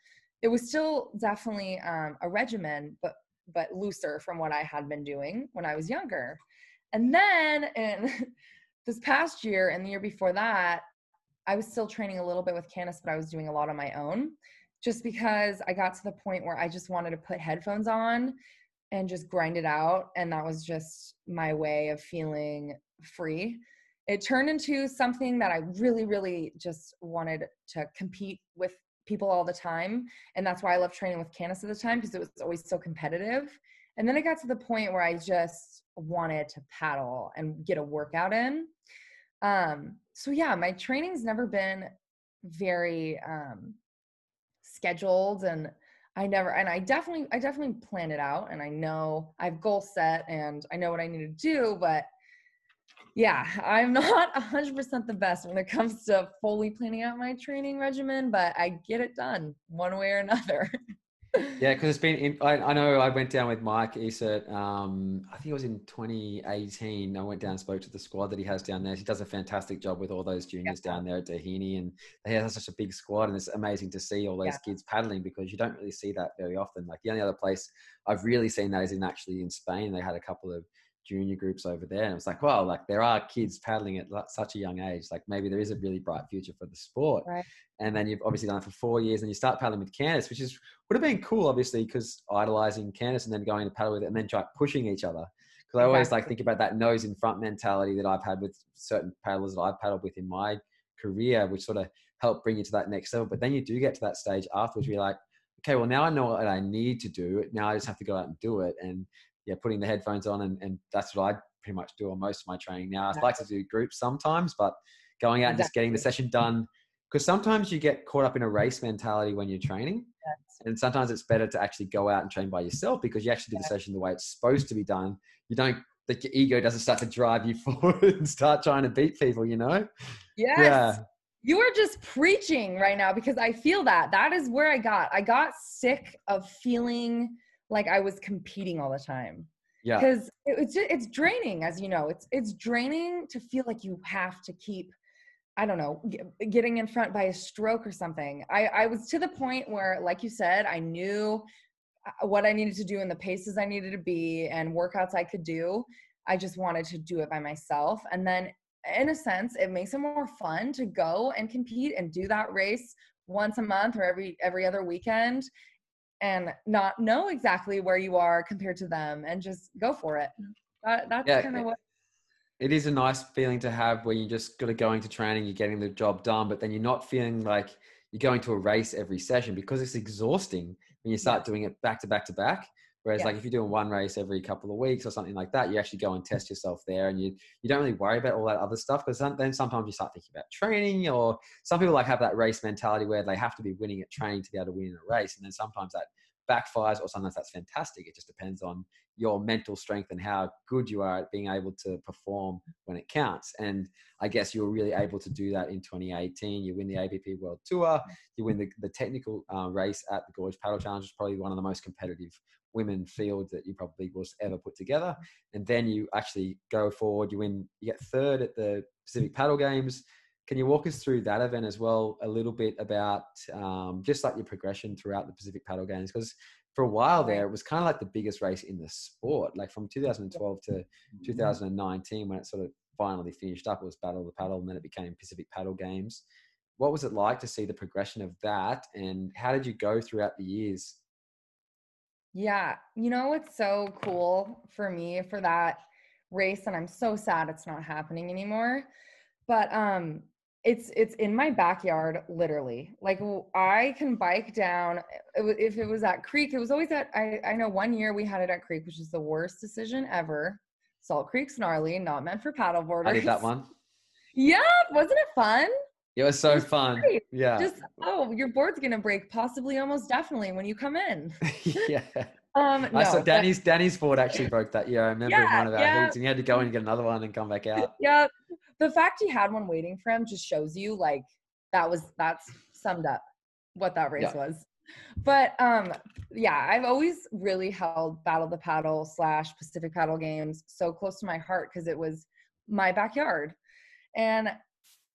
it was still definitely um, a regimen but but looser from what I had been doing when I was younger. And then in this past year and the year before that, I was still training a little bit with Candice, but I was doing a lot on my own just because I got to the point where I just wanted to put headphones on and just grind it out. And that was just my way of feeling free. It turned into something that I really, really just wanted to compete with people all the time. And that's why I love training with Candice at the time because it was always so competitive. And then it got to the point where I just wanted to paddle and get a workout in. Um, so yeah, my training's never been very um, scheduled and I never and I definitely I definitely plan it out and I know I've goal set and I know what I need to do, but yeah, I'm not 100% the best when it comes to fully planning out my training regimen, but I get it done one way or another. yeah, because it's been. I, I, know I went down with Mike Esert. Um, I think it was in 2018. I went down and spoke to the squad that he has down there. He does a fantastic job with all those juniors yeah. down there at Doheny, and they have such a big squad. And it's amazing to see all those yeah. kids paddling because you don't really see that very often. Like the only other place I've really seen that is in actually in Spain. They had a couple of junior groups over there. And was like, well, like there are kids paddling at such a young age. Like maybe there is a really bright future for the sport. Right. And then you've obviously done it for four years and you start paddling with Candice, which is would have been cool, obviously, because idolizing Candice and then going to paddle with it and then try pushing each other. Because I always exactly. like think about that nose in front mentality that I've had with certain paddlers that I've paddled with in my career, which sort of help bring you to that next level. But then you do get to that stage afterwards where you're like, okay, well now I know what I need to do. Now I just have to go out and do it. And yeah, putting the headphones on and, and that's what I pretty much do on most of my training now. I like to do groups sometimes, but going out and just getting the session done because sometimes you get caught up in a race mentality when you're training. Yes. And sometimes it's better to actually go out and train by yourself because you actually do the session the way it's supposed to be done. You don't that your ego doesn't start to drive you forward and start trying to beat people, you know? Yes. Yeah. You are just preaching right now because I feel that. That is where I got. I got sick of feeling like I was competing all the time. Yeah. Because it's it's draining, as you know. It's it's draining to feel like you have to keep, I don't know, getting in front by a stroke or something. I I was to the point where, like you said, I knew uh, what I needed to do and the paces I needed to be and workouts I could do. I just wanted to do it by myself, and then in a sense, it makes it more fun to go and compete and do that race once a month or every every other weekend and not know exactly where you are compared to them and just go for it. That, that's yeah, kind of what. It is a nice feeling to have where you're just got to go into training, you're getting the job done, but then you're not feeling like you're going to a race every session because it's exhausting when you start doing it back to back to back. Whereas, yeah. like if you're doing one race every couple of weeks or something like that, you actually go and test yourself there, and you you don't really worry about all that other stuff because then sometimes you start thinking about training, or some people like have that race mentality where they have to be winning at training to be able to win in a race, and then sometimes that backfires or sometimes that's fantastic. It just depends on your mental strength and how good you are at being able to perform when it counts. And I guess you were really able to do that in 2018. You win the APP World Tour, you win the, the technical uh, race at the Gorge Paddle Challenge, which is probably one of the most competitive women fields that you probably was ever put together. And then you actually go forward, you win, you get third at the Pacific Paddle Games. Can you walk us through that event as well, a little bit about um, just like your progression throughout the Pacific Paddle Games? Because for a while there, it was kind of like the biggest race in the sport. Like from 2012 to mm-hmm. 2019, when it sort of finally finished up, it was Battle of the Paddle, and then it became Pacific Paddle Games. What was it like to see the progression of that, and how did you go throughout the years? Yeah, you know what's so cool for me for that race, and I'm so sad it's not happening anymore. But um, it's it's in my backyard literally like i can bike down if it was at creek it was always at i i know one year we had it at creek which is the worst decision ever salt creek's gnarly not meant for paddleboarders i did that one yeah wasn't it fun it was so it was fun great. yeah just oh your board's gonna break possibly almost definitely when you come in yeah um, no, I saw Danny's but, Danny's board actually broke that year. I remember yeah, one of our yeah. heats, and he had to go in and get another one and come back out. Yeah, the fact he had one waiting for him just shows you like that was that's summed up what that race yeah. was. But um yeah, I've always really held Battle the Paddle slash Pacific Paddle games so close to my heart because it was my backyard. And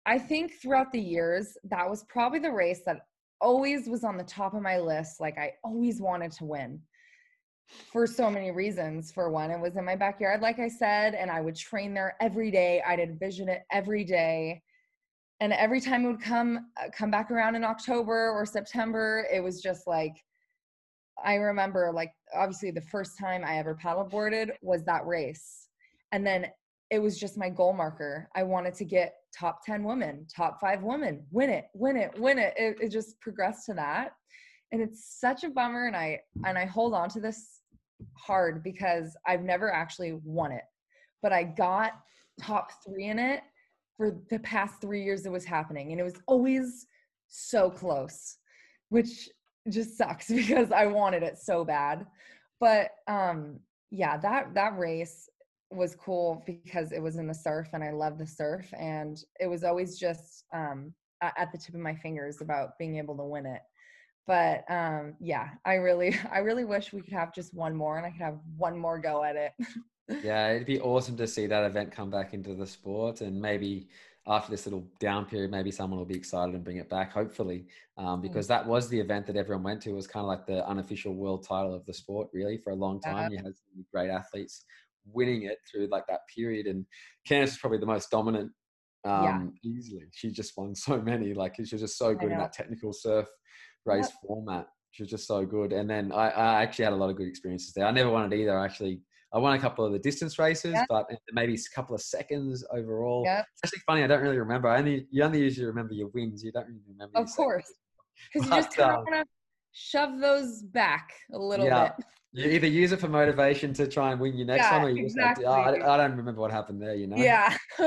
I think throughout the years, that was probably the race that always was on the top of my list. Like I always wanted to win for so many reasons. For one, it was in my backyard, like I said, and I would train there every day. I'd envision it every day. And every time it would come uh, come back around in October or September, it was just like I remember like obviously the first time I ever paddleboarded was that race. And then it was just my goal marker. I wanted to get top 10 women, top five women, win it, win it, win it. It, it just progressed to that and it's such a bummer and i and i hold on to this hard because i've never actually won it but i got top three in it for the past three years it was happening and it was always so close which just sucks because i wanted it so bad but um yeah that that race was cool because it was in the surf and i love the surf and it was always just um at the tip of my fingers about being able to win it. But um yeah i really i really wish we could have just one more and i could have one more go at it. Yeah it'd be awesome to see that event come back into the sport and maybe after this little down period maybe someone will be excited and bring it back hopefully um, mm. because that was the event that everyone went to. It was kind of like the unofficial world title of the sport really for a long time. You had great athletes winning it through like that period and candice is probably the most dominant um, yeah. easily she just won so many like she was just so good in that technical surf race yep. format. She was just so good. And then I, I, actually had a lot of good experiences there. I never won it either. I Actually, I won a couple of the distance races, yep. but maybe a couple of seconds overall. Yep. It's actually funny. I don't really remember. I only you only usually remember your wins. You don't really remember. Of course, because you just kind of um, want to shove those back a little yeah. bit. You either use it for motivation to try and win your next yeah, one, or you exactly. just like, oh, I, I don't remember what happened there. You know? Yeah.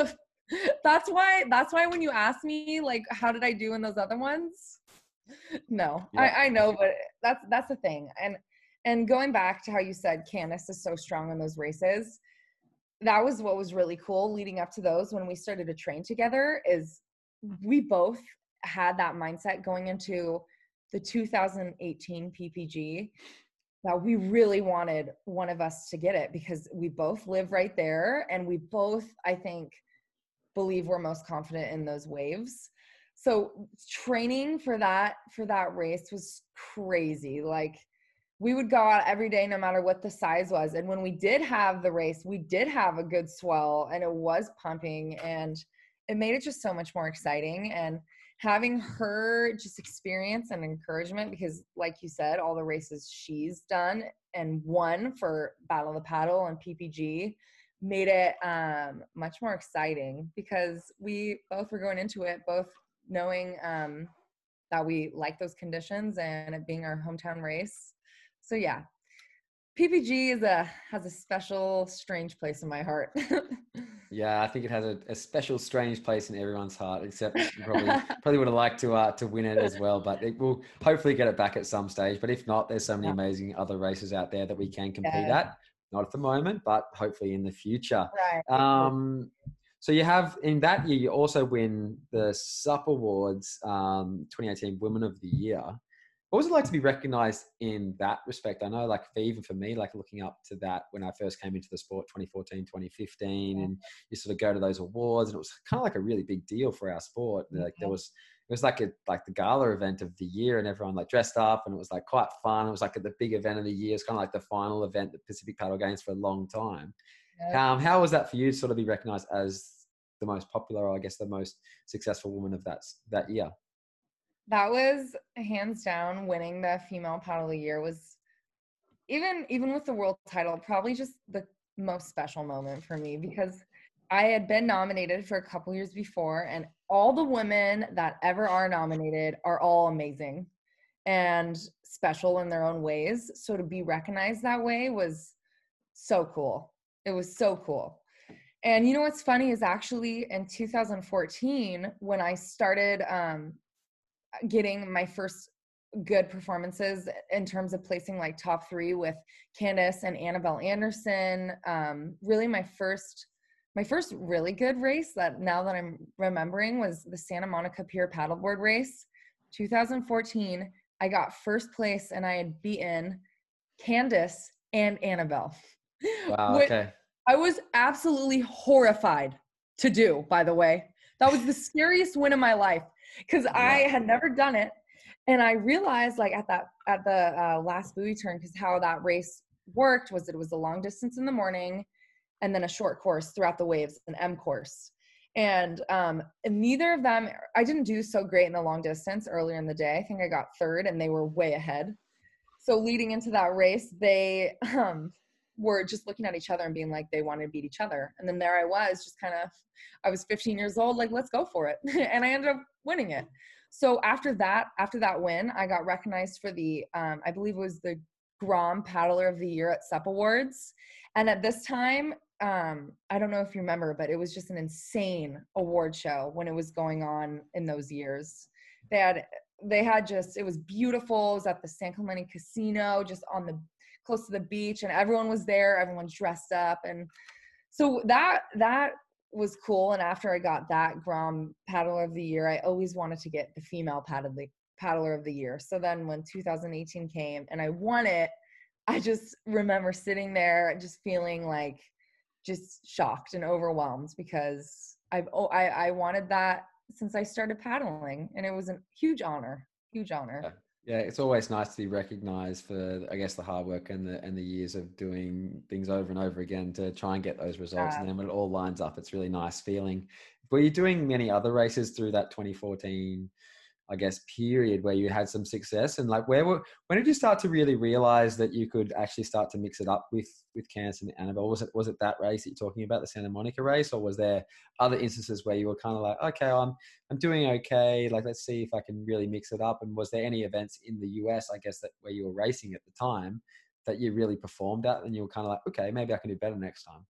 that's why. That's why when you ask me like, how did I do in those other ones? no, yeah. I, I know, but that's that's the thing. And and going back to how you said Candice is so strong in those races, that was what was really cool leading up to those when we started to train together is we both had that mindset going into the 2018 PPG we really wanted one of us to get it because we both live right there and we both I think believe we're most confident in those waves. So training for that for that race was crazy. Like we would go out every day no matter what the size was. And when we did have the race we did have a good swell and it was pumping and it made it just so much more exciting. And having her just experience and encouragement because like you said all the races she's done and won for battle of the paddle and ppg made it um, much more exciting because we both were going into it both knowing um, that we like those conditions and it being our hometown race. So yeah, PPG is a has a special, strange place in my heart. yeah, I think it has a, a, special, strange place in everyone's heart. Except probably probably would have liked to uh, to win it as well, but it will hopefully get it back at some stage. But if not, there's so many yeah. amazing other races out there that we can compete yeah. at. Not at the moment, but hopefully in the future. Right. Um, so you have in that year, you also win the SUP Awards um, 2018 Women of the Year. What was it like to be recognized in that respect? I know, like, for even for me, like looking up to that when I first came into the sport 2014, 2015, and you sort of go to those awards, and it was kind of like a really big deal for our sport. Like, there was it was like a like the gala event of the year and everyone like dressed up and it was like quite fun. It was like the big event of the year. It's kind of like the final event the Pacific Paddle Games for a long time. Yeah. Um, how was that for you to sort of be recognized as the most popular, or I guess the most successful woman of that that year? That was hands down winning the female paddle of the year was even even with the world title probably just the most special moment for me because I had been nominated for a couple years before and all the women that ever are nominated are all amazing and special in their own ways. So to be recognized that way was so cool. It was so cool. And you know what's funny is actually in 2014 when I started um, getting my first good performances in terms of placing like top three with Candice and Annabel Anderson. Um, really, my first my first really good race that now that I'm remembering was the Santa Monica Pier paddleboard race, 2014. I got first place and I had beaten Candice and Annabel. Wow. okay. I was absolutely horrified to do, by the way. That was the scariest win of my life because. I had never done it. And I realized like at that at the uh, last buoy turn because how that race worked was it was a long distance in the morning and then a short course throughout the waves, an M course. And um, neither of them, I didn't do so great in the long distance earlier in the day. I think I got third and they were way ahead. So leading into that race, they um, were just looking at each other and being like they wanted to beat each other. And then there i was just kind of i was 15 years old like let's go for it. And i ended up winning it. So after that after that win i got recognized for the um, i believe it was the grom paddler of the year at sup awards. And at this time um, i don't know if you remember but it was just an insane award show when it was going on in those years. They had they had just it was beautiful. It was at the san clemente casino just on the close to the beach and everyone was there everyone's dressed up and so that that was cool and after i got that grom paddler of the year i always wanted to get the female paddle paddler of the year. So then when 2018 came and I won it, I just remember sitting there just feeling like just shocked and overwhelmed because I've oh, I I wanted that since I started paddling and it was a huge honor, huge honor. Yeah. It's always nice to be recognized for, I guess, the hard work and the and the years of doing things over and over again to try and get those results. Yeah. And then when it all lines up, it's really nice feeling. Were you doing many other races through that 2014 I guess, period where you had some success? And like, where were, when did you start to really realize that you could actually start to mix it up with with Candice and Annabel? Was it was it that race that you're talking about, the Santa Monica race, or was there other instances where you were kind of like, okay, I'm I'm doing okay. Like, let's see if I can really mix it up. And was there any events in the US, I guess, that where you were racing at the time that you really performed at, and you were kind of like, okay, maybe I can do better next time?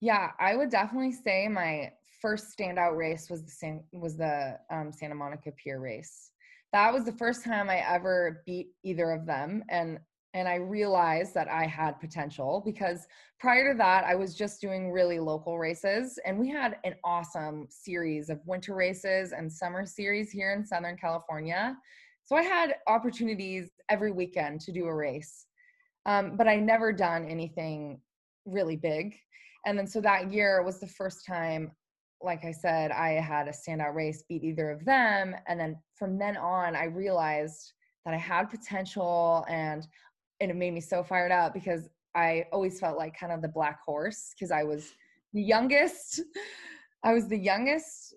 Yeah, I would definitely say my first standout race was the San, was the um, Santa Monica Pier race. That was the first time I ever beat either of them, and and I realized that I had potential because prior to that I was just doing really local races, and we had an awesome series of winter races and summer series here in Southern California. So I had opportunities every weekend to do a race, um, but I never done anything really big. And then so that year was the first time like I said, I had a standout race, beat either of them. And then from then on, I realized that I had potential and, and it made me so fired up because I always felt like kind of the black horse because I was the youngest. I was the youngest.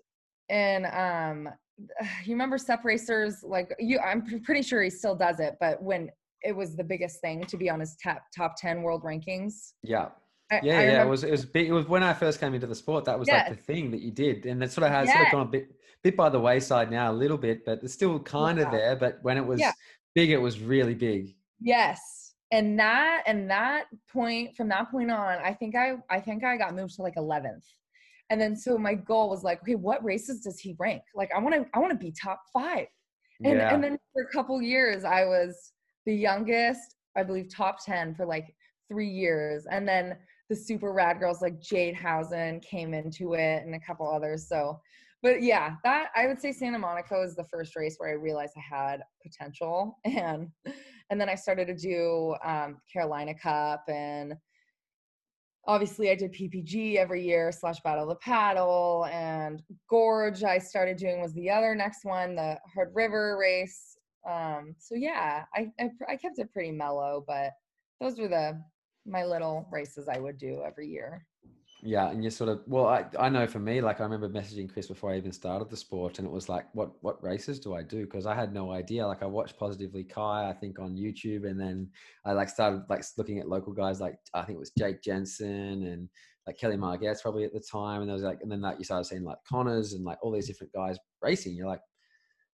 And um, you remember SUP Racers, like you, I'm pretty sure he still does it, but when it was the biggest thing to be on his top top 10 world rankings. Yeah. I, yeah, I yeah, it was it was big. It was when I first came into the sport. That was yes. like the thing that you did, and it sort of has yes. sort of gone a bit bit by the wayside now, a little bit, but it's still kind of there. But when it was yeah. big, it was really big. Yes, and that and that point from that point on, I think I I think I got moved to like eleventh, and then so my goal was like, okay, what races does he rank? Like I want to I want to be top five, and yeah. and then for a couple years I was the youngest, I believe top ten for like three years, and then the super rad girls like Jade Howson came into it and a couple others. So, but yeah, that I would say Santa Monica was the first race where I realized I had potential, and and then I started to do um, Carolina Cup and obviously I did PPG every year slash Battle of the Paddle and Gorge. I started doing was the other next one, the Heard River race. Um, so yeah, I, I I kept it pretty mellow, but those were the my little races I would do every year. Yeah, and you sort of well, I I know for me, like I remember messaging Chris before I even started the sport, and it was like, what what races do I do? Because I had no idea. Like I watched Positively Kai, I think on YouTube, and then I like started like looking at local guys like I think it was Jake Jensen and like Kelly Margetts probably at the time, and there was like, and then like you started seeing like Connors and like all these different guys racing. You're like,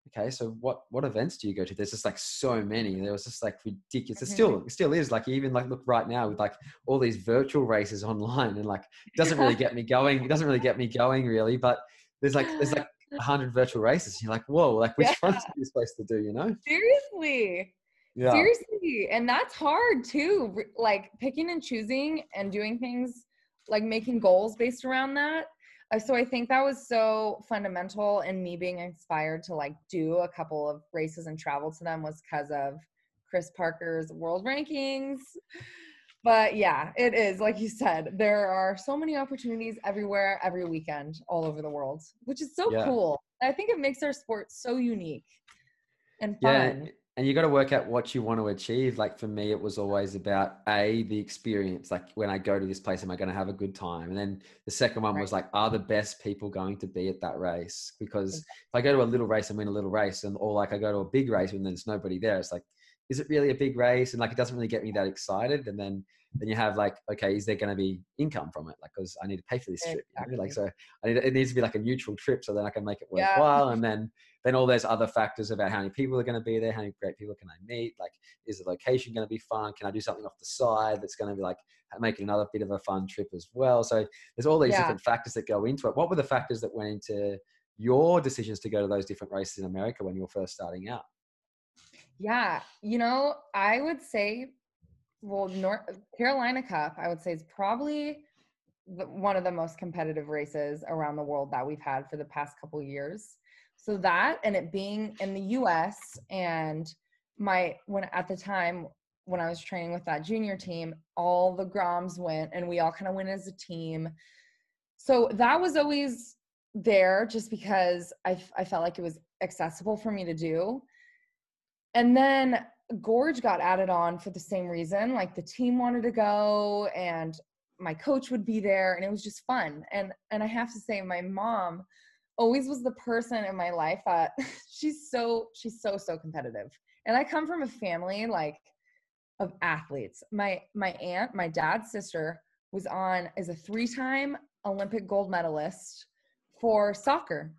okay, so what what events do you go to? There's just like so many. There was just like ridiculous. It still mm-hmm. it still is like even like look right now with like all these virtual races online and like it doesn't really get me going. It doesn't really get me going really, but there's like there's like hundred virtual races. You're like, whoa, like which yeah. ones are you supposed to do? You know? Seriously. Yeah. Seriously, and that's hard too. Like picking and choosing and doing things like making goals based around that so I think that was so fundamental in me being inspired to like do a couple of races and travel to them was because of Chris Parker's world rankings. But yeah, it is like you said, there are so many opportunities everywhere, every weekend, all over the world, which is so yeah. cool. I think it makes our sport so unique and fun. Yeah and you got to work out what you want to achieve. Like for me it was always about a the experience. Like when i go to this place am i going to have a good time? And then the second one right. was like are the best people going to be at that race? Because if i go to a little race and win a little race and or like i go to a big race and there's nobody there it's like is it really a big race? And like it doesn't really get me that excited. And then then you have like okay is there going to be income from it like because i need to pay for this exactly. trip you know? like so I need, it needs to be like a neutral trip so then i can make it worthwhile yeah. and then then all those other factors about how many people are going to be there how many great people can i meet like is the location going to be fun can i do something off the side that's going to be like make it another bit of a fun trip as well so there's all these yeah. different factors that go into it what were the factors that went into your decisions to go to those different races in america when you were first starting out yeah you know i would say well, North Carolina Cup, I would say, is probably the, one of the most competitive races around the world that we've had for the past couple years. So that and it being in the US and my when at the time when I was training with that junior team, all the Groms went and we all kind of went as a team. So that was always there just because I, I felt like it was accessible for me to do. And then Gorge got added on for the same reason. Like the team wanted to go and my coach would be there and it was just fun. And and I have to say my mom always was the person in my life that she's so she's so so competitive. And I come from a family like of athletes. My my aunt, my dad's sister was on is a three-time Olympic gold medalist for soccer.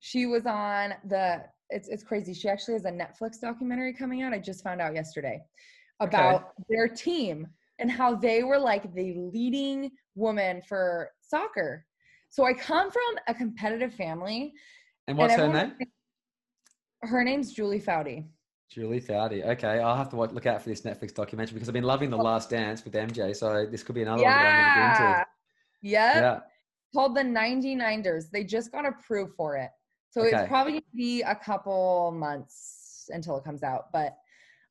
She was on the it's it's crazy. She actually has a Netflix documentary coming out. I just found out yesterday about okay. their team and how they were like the leading woman for soccer. So I come from a competitive family. And what's and her name? Her name's Julie Foudy. Julie Foudy. Okay, I'll have to look out for this Netflix documentary because I've been loving The Last Dance with MJ. So this could be another yeah. one that I'm going to get into. Yep. Yeah. Called the 99ers. They just got approved for it. So okay. it's probably going to be a couple months until it comes out. But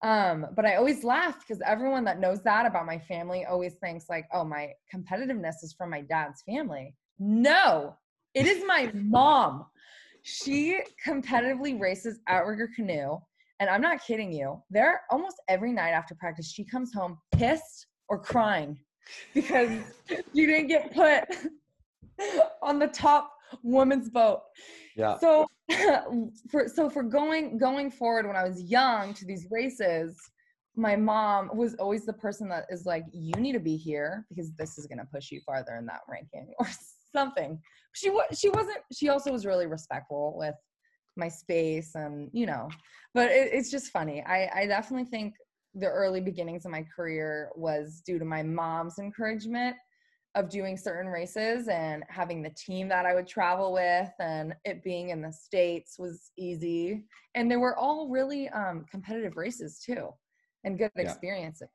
um, but I always laugh because everyone that knows that about my family always thinks like, oh, my competitiveness is from my dad's family. No, it is my mom. She competitively races outrigger canoe and I'm not kidding you. There almost every night after practice, she comes home pissed or crying because you didn't get put on the top woman's boat. Yeah. So for so for going going forward when I was young to these races, my mom was always the person that is like, you need to be here because this is gonna push you farther in that ranking or something. She was she wasn't she also was really respectful with my space and you know but it, it's just funny I, I definitely think the early beginnings of my career was due to my mom's encouragement of doing certain races and having the team that I would travel with and it being in the states was easy. And they were all really um, competitive races too and good yeah. experiences.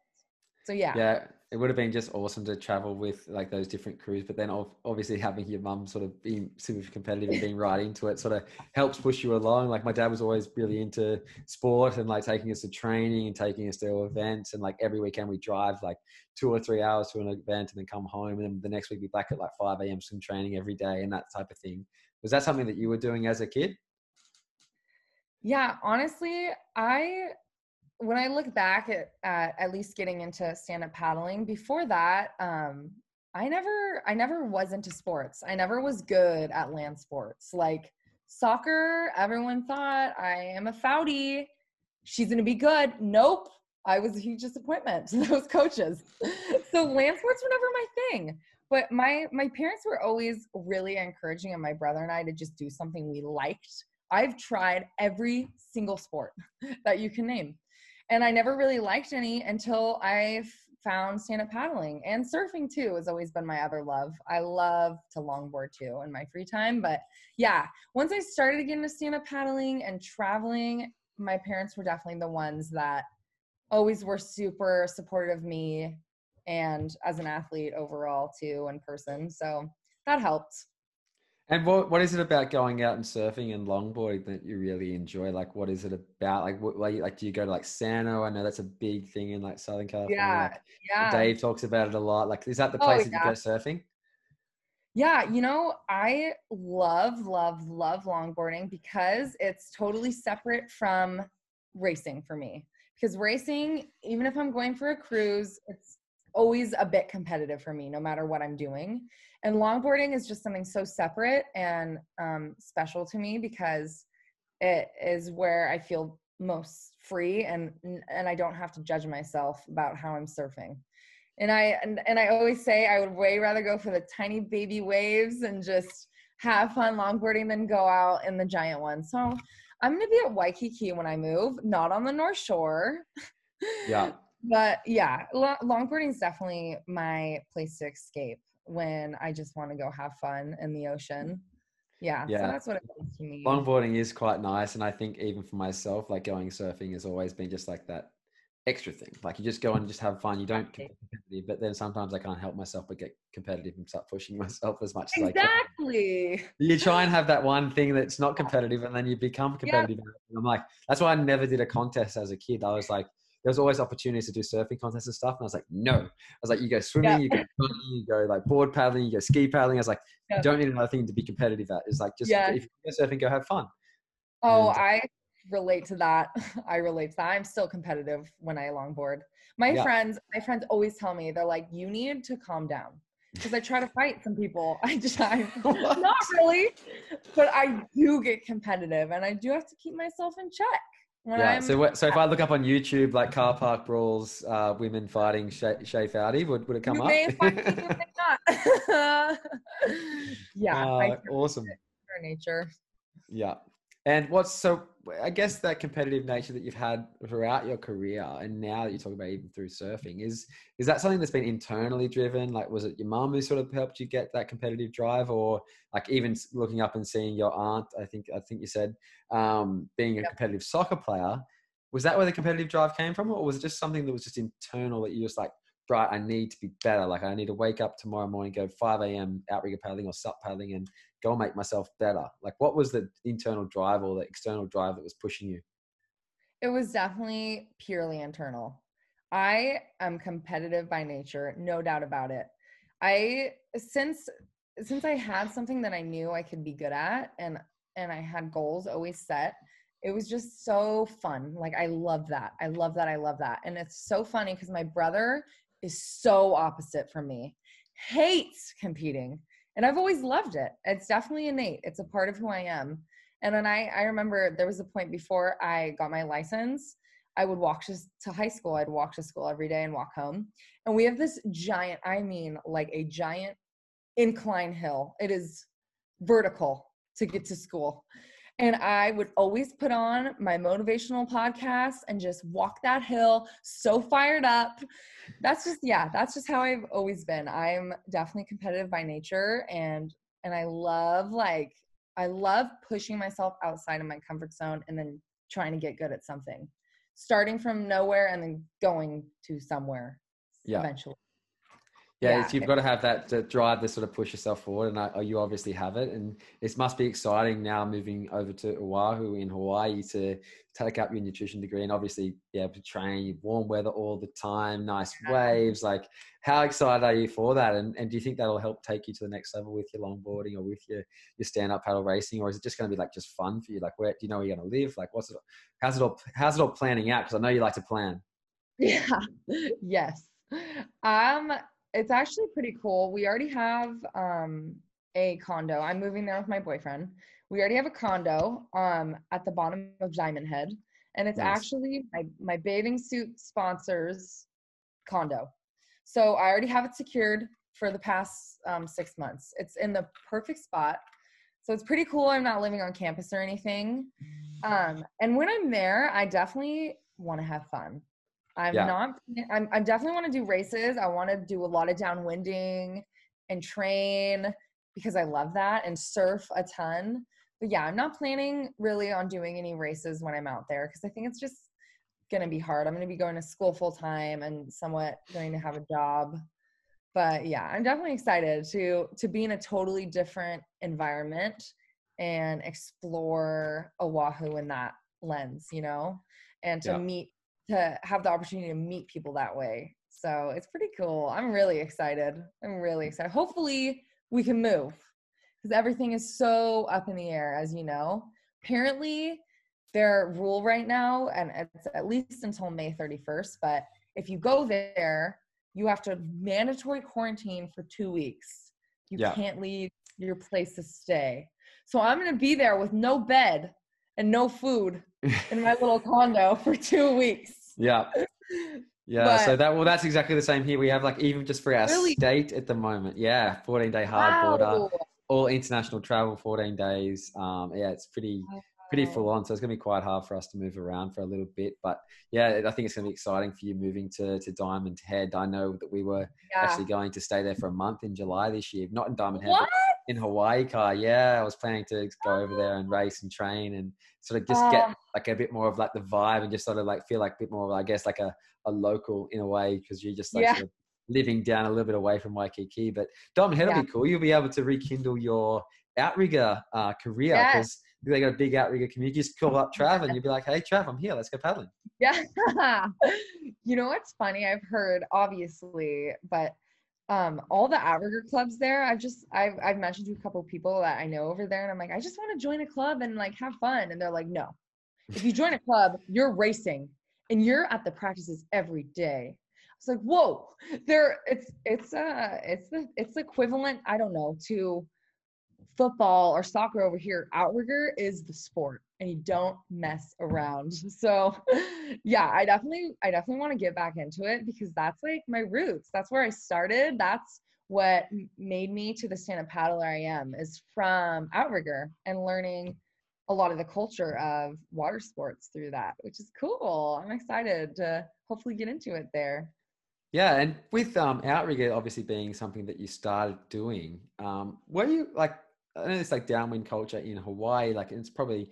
So yeah. Yeah it would have been just awesome to travel with like those different crews but then obviously having your mum sort of being super competitive and being right into it sort of helps push you along. Like my dad was always really into sport and like taking us to training and taking us to events and like every weekend we drive like two or three hours to an event and then come home and then the next week be back at like 5 a.m some training every day and that type of thing. Was that something that you were doing as a kid? Yeah honestly i when I look back at, at at least getting into stand up paddling, before that, um, I never I never was into sports. I never was good at land sports. Like soccer, everyone thought I am a Foudy. She's gonna be good. Nope. I was a huge disappointment to those coaches. so land sports were never my thing. But my my parents were always really encouraging of my brother and I to just do something we liked. I've tried every single sport that you can name. And I never really liked any until I found stand up paddling and surfing too has always been my other love. I love to longboard too in my free time. But yeah, once I started getting to stand up paddling and traveling, my parents were definitely the ones that always were super supportive of me and as an athlete overall too in person. So that helped. And what what is it about going out and surfing and longboarding that you really enjoy? Like, what is it about? Like, what, like, do you go to like Sano? I know that's a big thing in like Southern California. Yeah, like, yeah. Dave talks about it a lot. Like, is that the oh, place oh, yeah. that you go surfing? Yeah, you know, I love, love, love longboarding because it's totally separate from racing for me. Because racing, even if I'm going for a cruise, it's always a bit competitive for me, no matter what I'm doing. And longboarding is just something so separate and um, special to me because it is where I feel most free and and I don't have to judge myself about how I'm surfing. And I and, and I always say I would way rather go for the tiny baby waves and just have fun longboarding than go out in the giant one. So I'm gonna be at Waikiki when I move, not on the North Shore. Yeah. but yeah, longboarding is definitely my place to escape when I just want to go have fun in the mm. ocean. Yeah, yeah. So that's what it means to me. Longboarding is quite nice, and I think even for myself, like going surfing has always been just like that extra thing. Like you just go and just have fun. You don't get competitive, but then sometimes I can't help myself but get competitive and start pushing myself as much exactly. as I can. Exactly. You try and have that one thing that's not competitive, and then you become competitive. Yeah. I'm like, that's why I never did a contest as a kid. I was like, there was always opportunities to do surfing contests and stuff, and I was like, no. I was like, you go swimming, yeah. you go you go like board paddling, you go ski paddling. I was like, yeah. you don't need another thing to be competitive at. It's like just if you go surfing, go have fun. Oh, and, I relate to that. I relate to that. I'm still competitive when I longboard. My yeah. friends, my friends always tell me they're like, you need to calm down because I try to fight some people. I just I'm not really, but I do get competitive and I do have to keep myself in check. Yeah. I'm, so what, so if I look up on YouTube like car park brawls, uh, women fighting Shae, Shae Foudy, would would it come you up? May find me, you may not. yeah. Uh, awesome. Nature. Yeah. And what's so? I guess that competitive nature that you've had throughout your career, and now that you talk about even through surfing, is is that something that's been internally driven? Like, was it your mum who sort of helped you get that competitive drive, or like even looking up and seeing your aunt? I think I think you said um, being a yep. competitive soccer player. Was that where the competitive drive came from, or was it just something that was just internal that you just like, right, I need to be better. Like I need to wake up tomorrow morning, go 5 a.m. outrigger paddling or sup paddling and go make myself better? Like, what was the internal drive or the external drive that was pushing you? It was definitely purely internal. I am competitive by nature, no doubt about it. I since since I had something that I knew I could be good at and and I had goals always set, it was just so fun. Like I love that. I love that. I love that. And it's so funny because my brother is so opposite from me. Hates competing and I've always loved it. It's definitely innate. It's a part of who I am. And then I, I remember there was a point before I got my license, I would walk to, to high school. I'd walk to school every day and walk home. And we have this giant, I mean, like a giant incline hill. It is vertical to get to school. And I would always put on my motivational podcast and just walk that hill so fired up. That's just, yeah, that's just how I've always been. I'm definitely competitive by nature and and I love like I love pushing myself outside of my comfort zone and then trying to get good at something. Starting from nowhere and then going to somewhere yeah. eventually yeah, yeah. you've got to have that to drive to sort of push yourself forward, and I, you obviously have it. And it must be exciting now moving over to Oahu in Hawaii to take up your nutrition degree and obviously be able to train warm weather all the time, nice waves. Like, how excited are you for that? And, and do you think that'll help take you to the next level with your longboarding or with your your stand up paddle racing, or is it just going to be like just fun for you? Like, where do you know where you're going to live? Like, what's it? How's it all? How's it all planning out? Because I know you like to plan. Yeah. yes. Um it's actually pretty cool. We already have um, a condo. I'm moving there with my boyfriend. We already have a condo um, at the bottom of Diamond Head, and it's nice. actually my my bathing suit sponsors condo. So I already have it secured for the past um, six months. It's in the perfect spot. So it's pretty cool. I'm not living on campus or anything. Um, and when I'm there, I definitely want to have fun. I'm yeah. not. I'm. I definitely want to do races. I want to do a lot of downwinding and train because I love that and surf a ton. But yeah, I'm not planning really on doing any races when I'm out there because I think it's just gonna be hard. I'm gonna be going to school full time and somewhat going to have a job. But yeah, I'm definitely excited to to be in a totally different environment and explore Oahu in that lens, you know, and to yeah. meet to have the opportunity to meet people that way. So it's pretty cool. I'm really excited. I'm really excited. Hopefully, we can move because everything is so up in the air, as you know. Apparently, their rule right now, and it's at least until May 31st, but if you go there, you have to mandatory quarantine for two weeks. You yeah. can't leave your place to stay. So I'm going to be there with no bed and no food in my little condo for two weeks. Yeah. Yeah, but, so that well, that's exactly the same here. We have like even just for our really? state at the moment, yeah, fourteen day hard wow. border, all international travel, fourteen days. Um, yeah, it's pretty pretty full on. So it's gonna be quite hard for us to move around for a little bit. But yeah, I think it's gonna be exciting for you moving to to Diamond Head. I know that we were yeah. actually going to stay there for a month in July this year, not in Diamond Head. What? in Hawaii car. Yeah, I was planning to go over there and race and train and sort of just get Oh. like a bit more of like the vibe and just sort of like feel like a bit more, I guess, like a, a local in a way because you're just like Yeah. sort of living down a little bit away from Waikiki. But Diamond Head will Yeah. be cool. You'll be able to rekindle your outrigger uh, career because they got a big outrigger community. Just call up Trav and you'd be like, hey, Trav, I'm here. Let's go paddling. Yeah. you know what's funny? I've heard obviously, but um all the outrigger clubs there, I've just I've I've mentioned to a couple people that I know over there and I'm like, I just want to join a club and like have fun. And they're like, no. If you join a club, you're racing and you're at the practices every day. It's like, whoa, there it's it's uh it's the it's equivalent, I don't know, to football or soccer over here. Outrigger is the sport and you don't mess around. So yeah, I definitely I definitely want to get back into it because that's like my roots. That's where I started. That's what made me to the stand-up paddler I am is from outrigger and learning a lot of the culture of water sports through that, which is cool. I'm excited to hopefully get into it there. Yeah, and with um, outrigger obviously being something that you started doing, um, were you like I know it's like downwind culture in Hawaii, like it's probably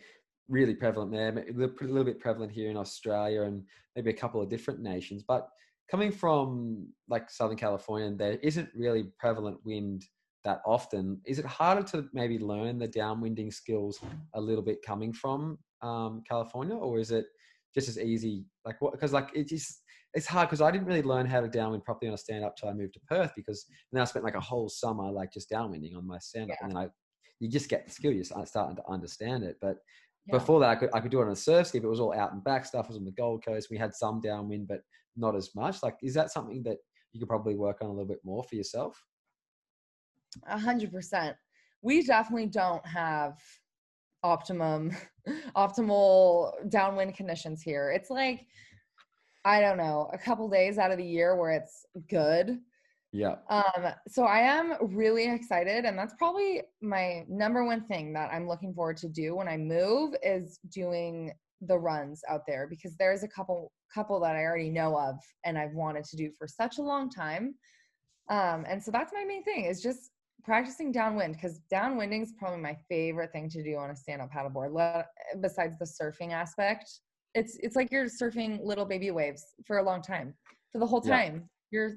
really prevalent there, a little bit prevalent here in Australia and maybe a couple of different nations. But coming from like Southern California, there isn't really prevalent wind that often. Is it harder to maybe learn the downwinding skills a little bit coming from um, California, or is it just as easy? Like what? Because like it just it's hard because I didn't really learn how to downwind properly on a stand up till I moved to Perth because then I spent like a whole summer like just downwinding on my stand up, Yeah. and then I you just get the skill, You're starting to understand it. But Yeah. before that, I could I could do it on a surf ski, but it was all out and back stuff. It was on the Gold Coast. We had some downwind, but not as much. Like, is that something that you could probably work on a little bit more for yourself? A hundred percent. We definitely don't have optimum, optimal downwind conditions here. It's like, I don't know, a couple days out of the year where it's good. Yeah, Um, so I am really excited, and that's probably my number one thing that I'm looking forward to do when I move is doing the runs out there because there's a couple couple that I already know of and I've wanted to do for such a long time. Um, and so that's my main thing is just practicing downwind because downwinding is probably my favorite thing to do on a stand-up paddleboard. Le- besides the surfing aspect, it's it's like you're surfing little baby waves for a long time. For the whole Yeah. time, you're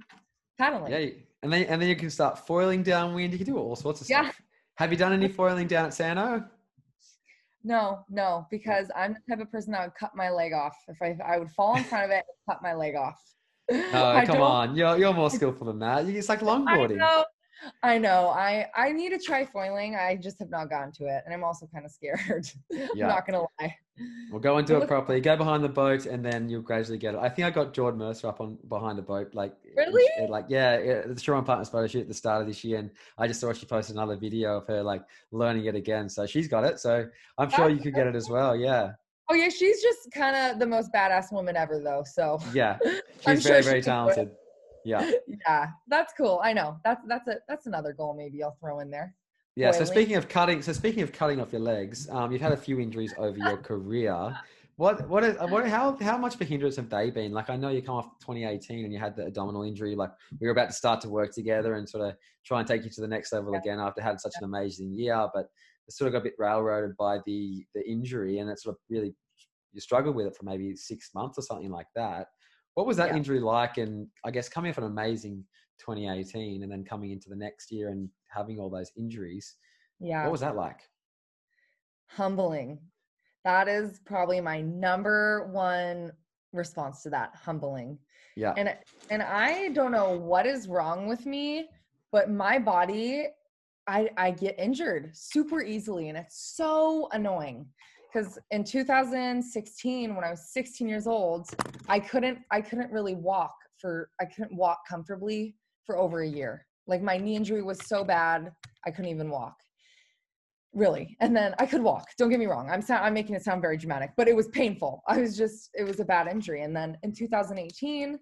paddling. yeah, and then and then you can start foiling downwind. You can do all sorts of Yeah. stuff. Have you done any foiling down at Sano? No, no, because I'm the type of person that would cut my leg off if I I would fall in front of it and cut my leg off. Oh, I come on, you're you're more skillful than that. It's like I longboarding. know. I know. I I need to try foiling. I just have not gotten to it, and I'm also kind of scared. Yeah. I'm not gonna lie. We'll go and do it properly. Go behind the boat, and then you'll gradually get it. I think I got Jordan Mercer up on behind the boat. Like Really? Like yeah, yeah the Sharon Partners photo shoot at the start of this year, and I just saw she posted another video of her like learning it again. So she's got it. So I'm sure you could get it as well. Yeah, Oh yeah, she's just kind of the most badass woman ever, though. So yeah. I'm She's sure very she very talented. Yeah, yeah, that's cool. I know. That's that's a that's another goal maybe I'll throw in there. yeah. So speaking of cutting, so speaking of cutting off your legs, um, you've had a few injuries over your career. What what is, what how how much of a hindrance have they been? Like I know you come off 2018 and you had the abdominal injury. Like we were about to start to work together and sort of try and take you to the next level Yeah. again after having such an amazing year, but it sort of got a bit railroaded by the the injury and it sort of really you struggled with it for maybe six months or something like that. What was that Yeah. injury like? And I guess coming off an amazing 2018 and then coming into the next year and having all those injuries, Yeah. what was that like? humbling that is probably my number one response to that humbling Yeah. and and i don't know what is wrong with me but my body i i get injured super easily and it's so annoying because in 2016 when i was 16 years old i couldn't i couldn't really walk for i couldn't walk comfortably for over a year. Like my knee injury was so bad i couldn't even walk. Really. And then i could walk. Don't get me wrong. I'm sound, i'm making it sound very dramatic but it was painful. I was just it was a bad injury. And then in 2018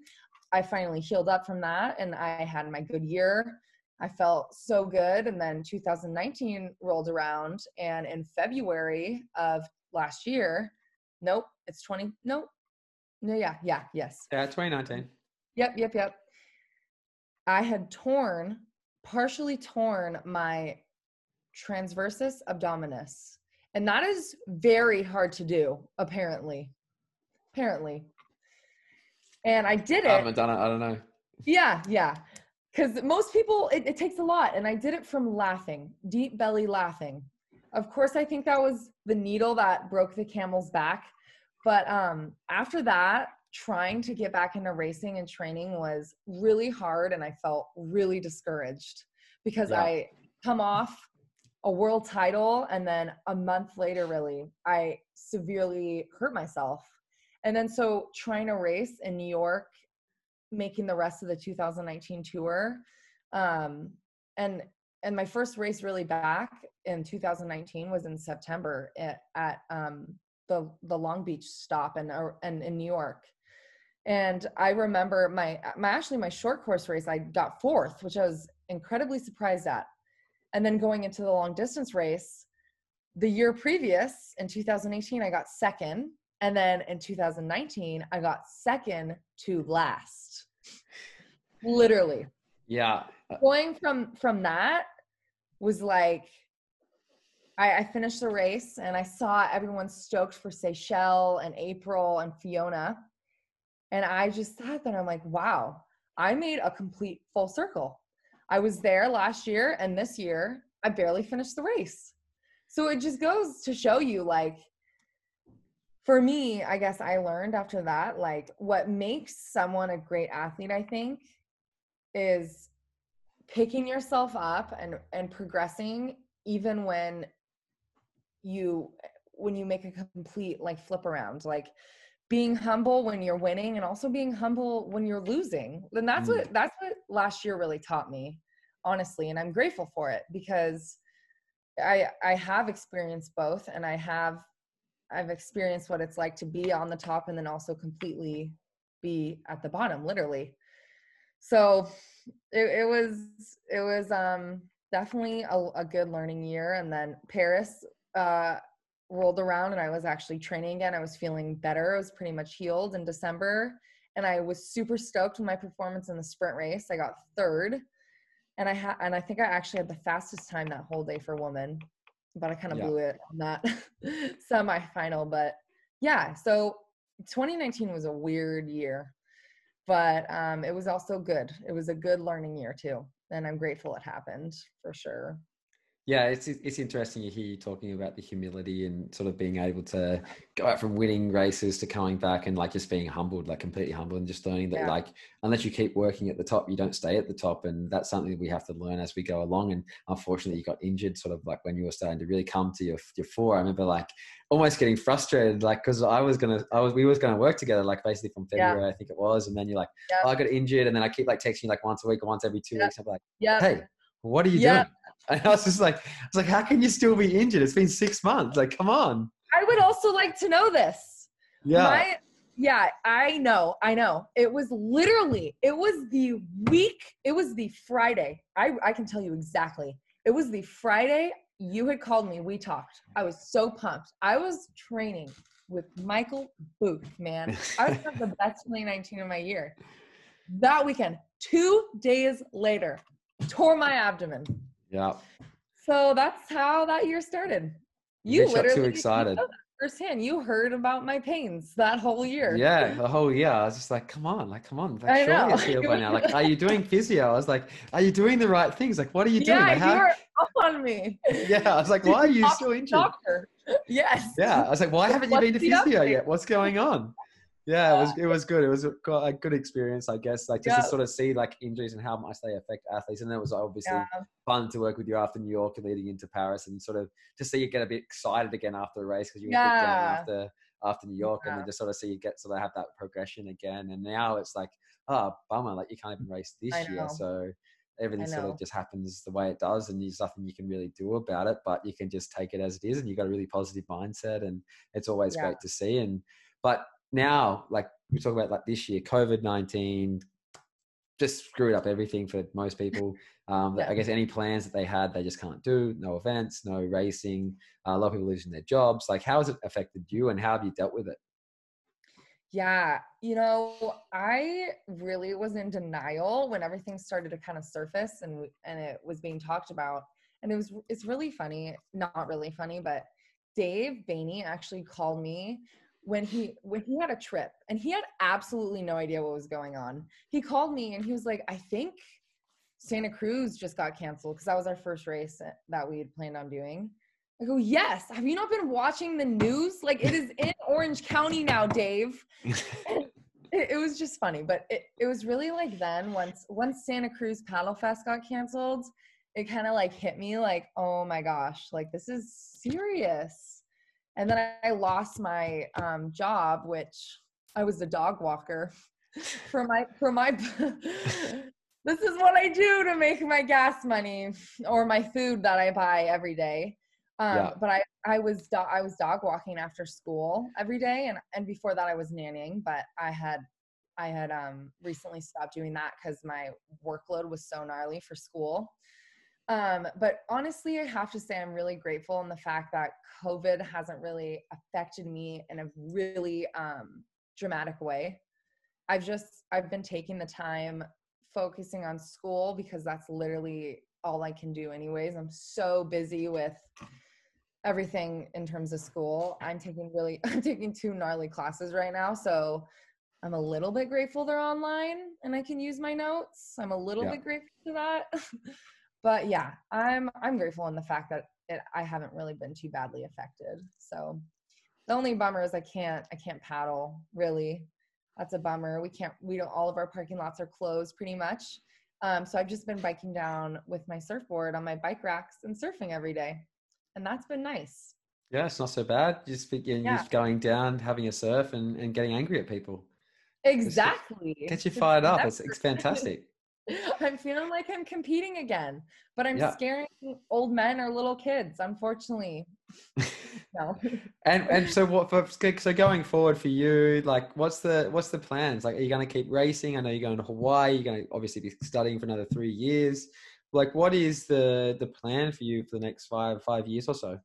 i finally healed up from that and i had my good year. I felt so good. And then 2019 rolled around and in february of last year nope it's 20 nope no yeah yeah yes Yeah, 2019. Yep, yep, yep. I had torn, partially torn my transversus abdominis. And that is very hard to do, apparently. Apparently. And I did it. I haven't done it. I don't know. Yeah, yeah. Because most people, it, it takes a lot. And I did it from laughing, deep belly laughing. Of course, I think that was the needle that broke the camel's back. But um, after that, trying to get back into racing and training was really hard. And I felt really discouraged because yeah. I come off a world title and then a month later really i severely hurt myself and then so trying to race in new york making the rest of the 2019 tour um, and and my first race really back in 2019 was in september at, at um, the the long beach stop and and in new york and i remember my my actually my short course race i got fourth which i was incredibly surprised at and then going into the long distance race, the year previous in 2018, I got second. And then in 2019, I got second to last. Literally. Yeah. Going from from that was like I, I finished the race and I saw everyone stoked for Seychelle and April and Fiona. And I just thought that I'm like, wow, I made a complete full circle. I was there last year and this year I barely finished the race. So it just goes to show you like for me, I guess I learned after that like what makes someone a great athlete I think is picking yourself up and and progressing even when you when you make a complete like flip around like being humble when you're winning and also being humble when you're losing then that's mm. what that's what last year really taught me honestly and i'm grateful for it because i i have experienced both and i have i've experienced what it's like to be on the top and then also completely be at the bottom literally so it, it was it was um definitely a, a good learning year and then paris uh rolled around and I was actually training again. I was feeling better. I was pretty much healed in December. And I was super stoked with my performance in the sprint race. I got third. And I had and I think I actually had the fastest time that whole day for women. But I kind of yeah. blew it on that semi-final. But yeah, so 2019 was a weird year. But um, it was also good. It was a good learning year too. And I'm grateful it happened for sure. Yeah, it's it's interesting to hear you talking about the humility and sort of being able to go out from winning races to coming back and like just being humbled, like completely humbled, and just learning that yeah. like unless you keep working at the top, you don't stay at the top, and that's something we have to learn as we go along. And unfortunately, you got injured sort of like when you were starting to really come to your your fore. I remember like almost getting frustrated, like because I was gonna, I was we was gonna work together, like basically from February, yeah. I think it was, and then you're like, yeah. oh, I got injured, and then I keep like texting you like once a week or once every two weeks. I'm like, yeah, hey what are you doing? And I was just like, I was like, how can you still be injured? It's been six months. Like, come on. I would also like to know this. Yeah. My, yeah, I know. I know. It was literally, it was the week, it was the Friday. I, I can tell you exactly. It was the Friday you had called me. We talked. I was so pumped. I was training with Michael Booth, man. I was having the best 2019 of my year. That weekend, two days later, tore my abdomen. Yeah. So that's how that year started. You literally too excited. firsthand. You heard about my pains that whole year. Yeah, oh, the whole year. I was just like, come on, like, come on. Like, I know. by now. Like, are you doing physio? I was like, are you doing the right things? Like, what are you doing? Yeah, like, how... you're up on me. Yeah, I was like, why are you still injured? Doctor. Yes. Yeah, I was like, why haven't you been to physio yet? What's going on? Yeah, it was it was good. It was a, a good experience, I guess. Like just yeah. to sort of see like injuries and how much they affect athletes, and it was obviously yeah. fun to work with you after New York and leading into Paris, and sort of to see you get a bit excited again after the race because you were yeah. after after New York, and then just sort of see you get sort of have that progression again. And now it's like, oh bummer, like you can't even race this year, so everything sort of just happens the way it does and there's nothing you can really do about it but you can just take it as it is and you've got a really positive mindset and it's always great to see and but now, like we talk about like this year, COVID 19 just screwed up everything for most people. Um, yeah. I guess any plans that they had, they just can't do. No events, no racing. Uh, a lot of people losing their jobs. Like, how has it affected you, and how have you dealt with it? Yeah, you know, I really was in denial when everything started to kind of surface and and it was being talked about. and it was it's really funny, not really funny, but Dave Boehne actually called me when he when he had a trip and he had absolutely no idea what was going on. He called me and he was like, "I think Santa Cruz just got canceled because that was our first race that we had planned on doing." I go, "Yes. Have you not been watching the news? Like it is in Orange County now, Dave." it, it, was just funny, but it, it was really like then once once Santa Cruz Paddle Fest got canceled, it kind of like hit me like, "Oh my gosh, like this is serious." And then I, lost my um, job, which I was a dog walker for my for my. this is what I do to make my gas money or my food that I buy every day. Um, yeah. But I I was do- I was dog walking after school every day, and and before that I was nannying. But I had I had um, recently stopped doing that because my workload was so gnarly for school. Um, but honestly, I have to say I'm really grateful in the fact that COVID hasn't really affected me in a really um, dramatic way. I've just I've been taking the time focusing on school because that's literally all I can do anyways. I'm so busy with everything in terms of school. I'm taking really I'm taking two gnarly classes right now, so I'm a little bit grateful they're online and I can use my notes. I'm a little yeah. bit grateful for that. but yeah, I'm I'm grateful in the fact that it, I haven't really been too badly affected. So the only bummer is I can't I can't paddle really. That's a bummer. We can't we don't all of our parking lots are closed pretty much. Um, so I've just been biking down with my surfboard on my bike racks and surfing every day, and that's been nice. Yeah, it's not so bad. Just begin yeah. just going down, having a surf, and, and getting angry at people. Exactly. Gets you fired up. It's, it's fantastic. I'm feeling like I'm competing again, but I'm yeah. scaring old men or little kids, unfortunately. no. and and so what for so going forward for you, like what's the what's the plans? Like are you gonna keep racing? I know you're going to Hawaii, you're gonna obviously be studying for another three years. Like what is the the plan for you for the next five five years or so?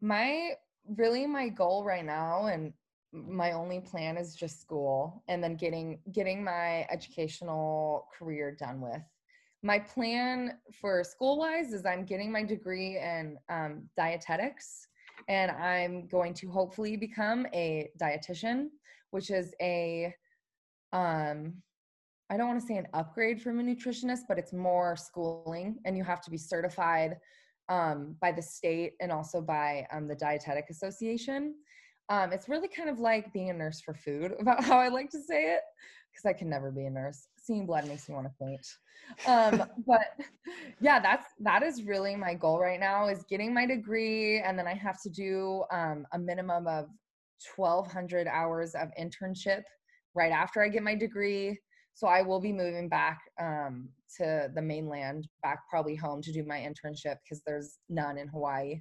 My really my goal right now and my only plan is just school and then getting getting my educational career done with. My plan for school wise is i'm getting my degree in um, dietetics and i'm going to hopefully become a dietitian which is a um i don't want to say an upgrade from a nutritionist but it's more schooling and you have to be certified um, by the state and also by um, the dietetic association um, it's really kind of like being a nurse for food, about how I like to say it, because I can never be a nurse. Seeing blood makes me want to faint. Um, but yeah, that's that is really my goal right now is getting my degree, and then I have to do um, a minimum of 1,200 hours of internship right after I get my degree. So I will be moving back um, to the mainland, back probably home to do my internship because there's none in Hawaii.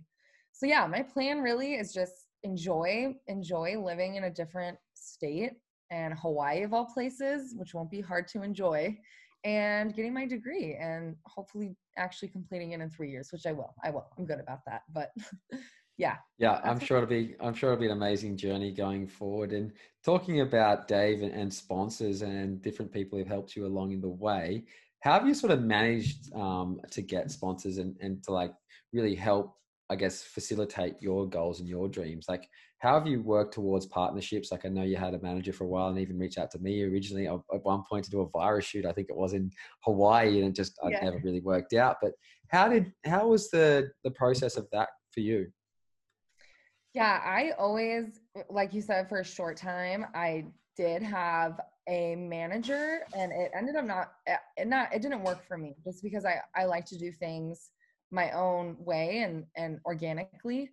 So yeah, my plan really is just enjoy enjoy living in a different state and Hawaii of all places, which won't be hard to enjoy, and getting my degree and hopefully actually completing it in three years, which I will. I will. I'm good about that. But yeah. Yeah, I'm sure it'll be I'm sure it'll be an amazing journey going forward. And talking about Dave and, and sponsors and different people who've helped you along in the way, how have you sort of managed um, to get sponsors and, and to like really help I guess, facilitate your goals and your dreams? Like, how have you worked towards partnerships? Like, I know you had a manager for a while and even reached out to me originally at one point to do a virus shoot. I think it was in Hawaii, and it just yeah. I never really worked out. But how did how was the the process of that for you? Yeah, I always, like you said, for a short time, I did have a manager, and it ended up not it not it didn't work for me just because I I like to do things my own way and and organically.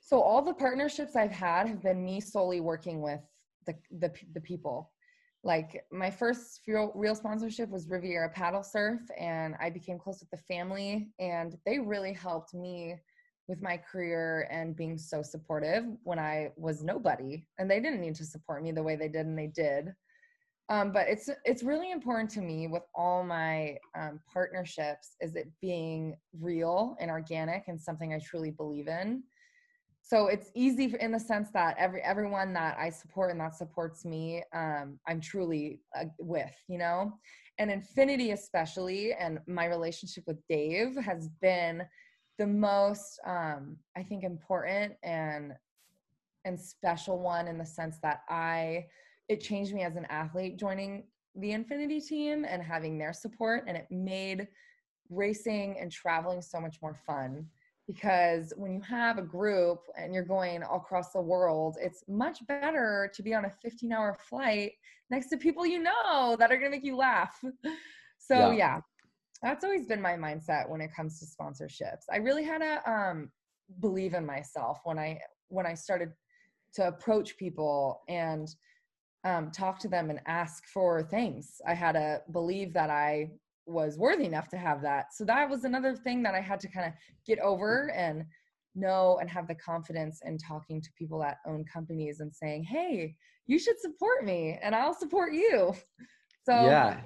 So all the partnerships i've had have been me solely working with the the, the people. Like my first real, real sponsorship was riviera paddle surf and i became close with the family and they really helped me with my career and being so supportive when i was nobody. And they didn't need to support me the way they did and they did um, but it's it's really important to me with all my um, partnerships is it being real and organic and something i truly believe in. So it's easy in the sense that every everyone that I support and that supports me, um, I'm truly uh, with, you know, and Infinity especially, and my relationship with Dave has been the most, um, I think, important and and special one in the sense that I it changed me as an athlete joining the Infinity team and having their support, and it made racing and traveling so much more fun because when you have a group and you're going all across the world, it's much better to be on a 15 hour flight next to people you know that are going to make you laugh. So, yeah. yeah. that's always been my mindset when it comes to sponsorships. I really had to um, believe in myself when I when I started to approach people and um, talk to them and ask for things. I had to believe that I was worthy enough to have that. So that was another thing that I had to kind of get over and know and have the confidence in talking to people that own companies and saying, "Hey, you should support me and I'll support you." So Yeah.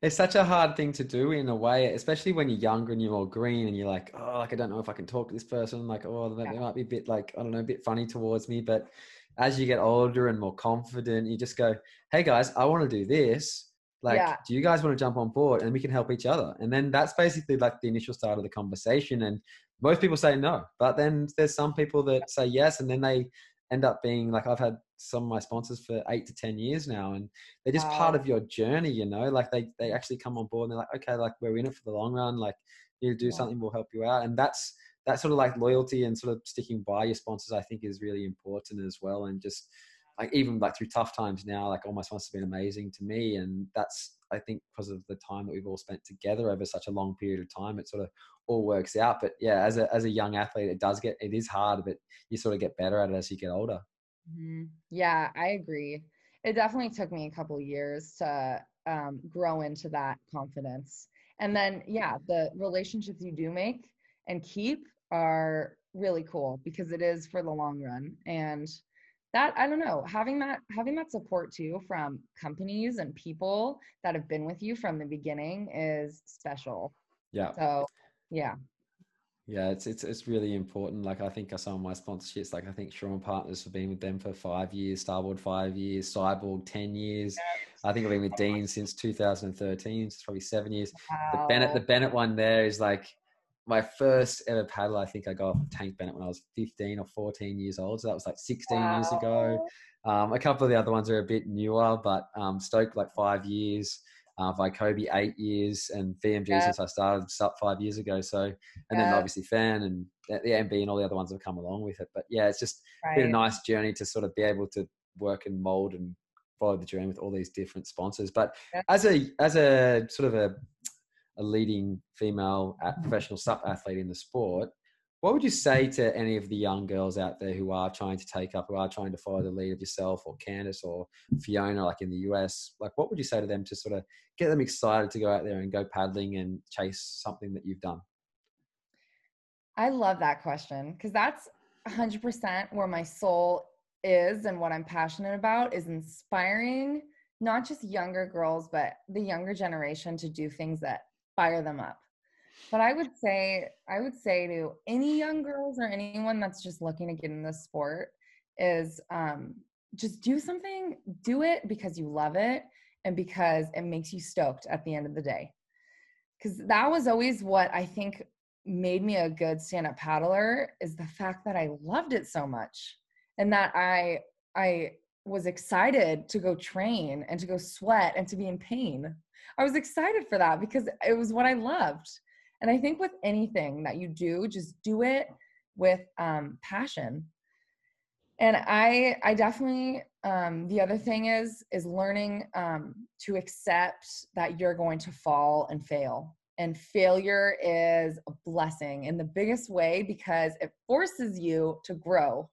It's such a hard thing to do in a way, especially when you're younger and you're all green and you're like, oh, like I don't know if I can talk to this person. Like, oh, they, yeah. they might be a bit like, I don't know, a bit funny towards me. But as you get older and more confident, you just go, hey guys, I want to do this like yeah. do you guys want to jump on board and we can help each other and then that's basically like the initial start of the conversation and most people say no but then there's some people that say yes and then they end up being like i've had some of my sponsors for eight to ten years now and they're just wow. part of your journey you know like they they actually come on board and they're like okay like we're in it for the long run like you do yeah. something we'll help you out and that's that sort of like loyalty and sort of sticking by your sponsors i think is really important as well and just like even like through tough times now, like all my sponsors have been amazing to me, and that's I think because of the time that we've all spent together over such a long period of time, it sort of all works out. But yeah, as a as a young athlete, it does get it is hard, but you sort of get better at it as you get older. Mm-hmm. Yeah, I agree. It definitely took me a couple years to um, grow into that confidence, and then yeah, the relationships you do make and keep are really cool because it is for the long run and that i don't know having that having that support too from companies and people that have been with you from the beginning is special. Yeah. So yeah. Yeah it's it's it's really important. Like i think i of my sponsorships like i think Sherman Partners have been with them for five years starboard five years cyborg 10 years. Yes. i think i've been with oh dean since 2013 so it's probably seven years. Wow. the bennett the bennett one there is like my first ever paddle, I think I got off Tank Bennett when I was 15 or 14 years old. So that was like 16 wow. years ago. Um, a couple of the other ones are a bit newer, but um, Stoke like five years, uh, Vaikobi eight years, and VMG yeah. since I started five years ago. So, and yeah. then obviously Fan and the MB and all the other ones have come along with it. But yeah, it's just right. been a nice journey to sort of be able to work and mold and follow the journey with all these different sponsors. But yeah. as a as a sort of a a leading female professional SUP athlete in the sport, what would you say to any of the young girls out there who are trying to take up, who are trying to follow the lead of yourself or Candice or Fiona, like in the US? Like, what would you say to them to sort of get them excited to go out there and go paddling and chase something that you've done? I love that question because that's 100% where my soul is and what I'm passionate about is inspiring not just younger girls, but the younger generation to do things that fire them up. But I would say, I would say to any young girls or anyone that's just looking to get in the sport is um, just do something, do it because you love it and because it makes you stoked at the end of the day. Because that was always what I think made me a good stand-up paddler is the fact that I loved it so much and that I I was excited to go train and to go sweat and to be in pain. I was excited for that because it was what I loved. And I think with anything that you do, just do it with um, passion. And I, I definitely, um, the other thing is, is learning um, to accept that you're going to fall and fail. And failure is a blessing in the biggest way because it forces you to grow.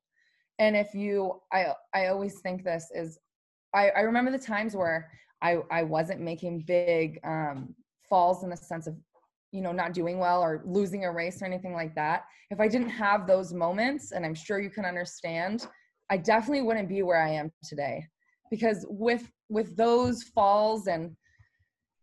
And if you, I, I always think this is, I, I remember the times where I, I wasn't making big um, falls in the sense of, you know, not doing well or losing a race or anything like that. If I didn't have those moments, and I'm sure you can understand, I definitely wouldn't be where I am today. Because with with those falls and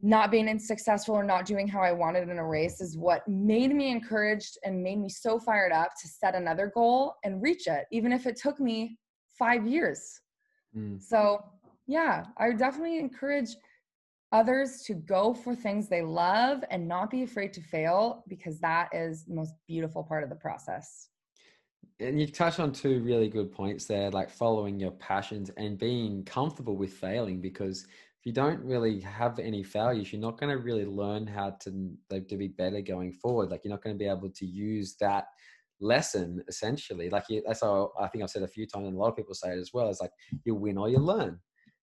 not being successful or not doing how I wanted in a race is what made me encouraged and made me so fired up to set another goal and reach it, even if it took me five years. Mm. So, yeah, I definitely encourage others to go for things they love and not be afraid to fail because that is the most beautiful part of the process. And you touched on two really good points there, like following your passions and being comfortable with failing because if you don't really have any failures, you're not going to really learn how to like, to be better going forward. Like you're not going to be able to use that lesson essentially. Like you, that's how I think I've said a few times, and a lot of people say it as well. It's like you win or you learn,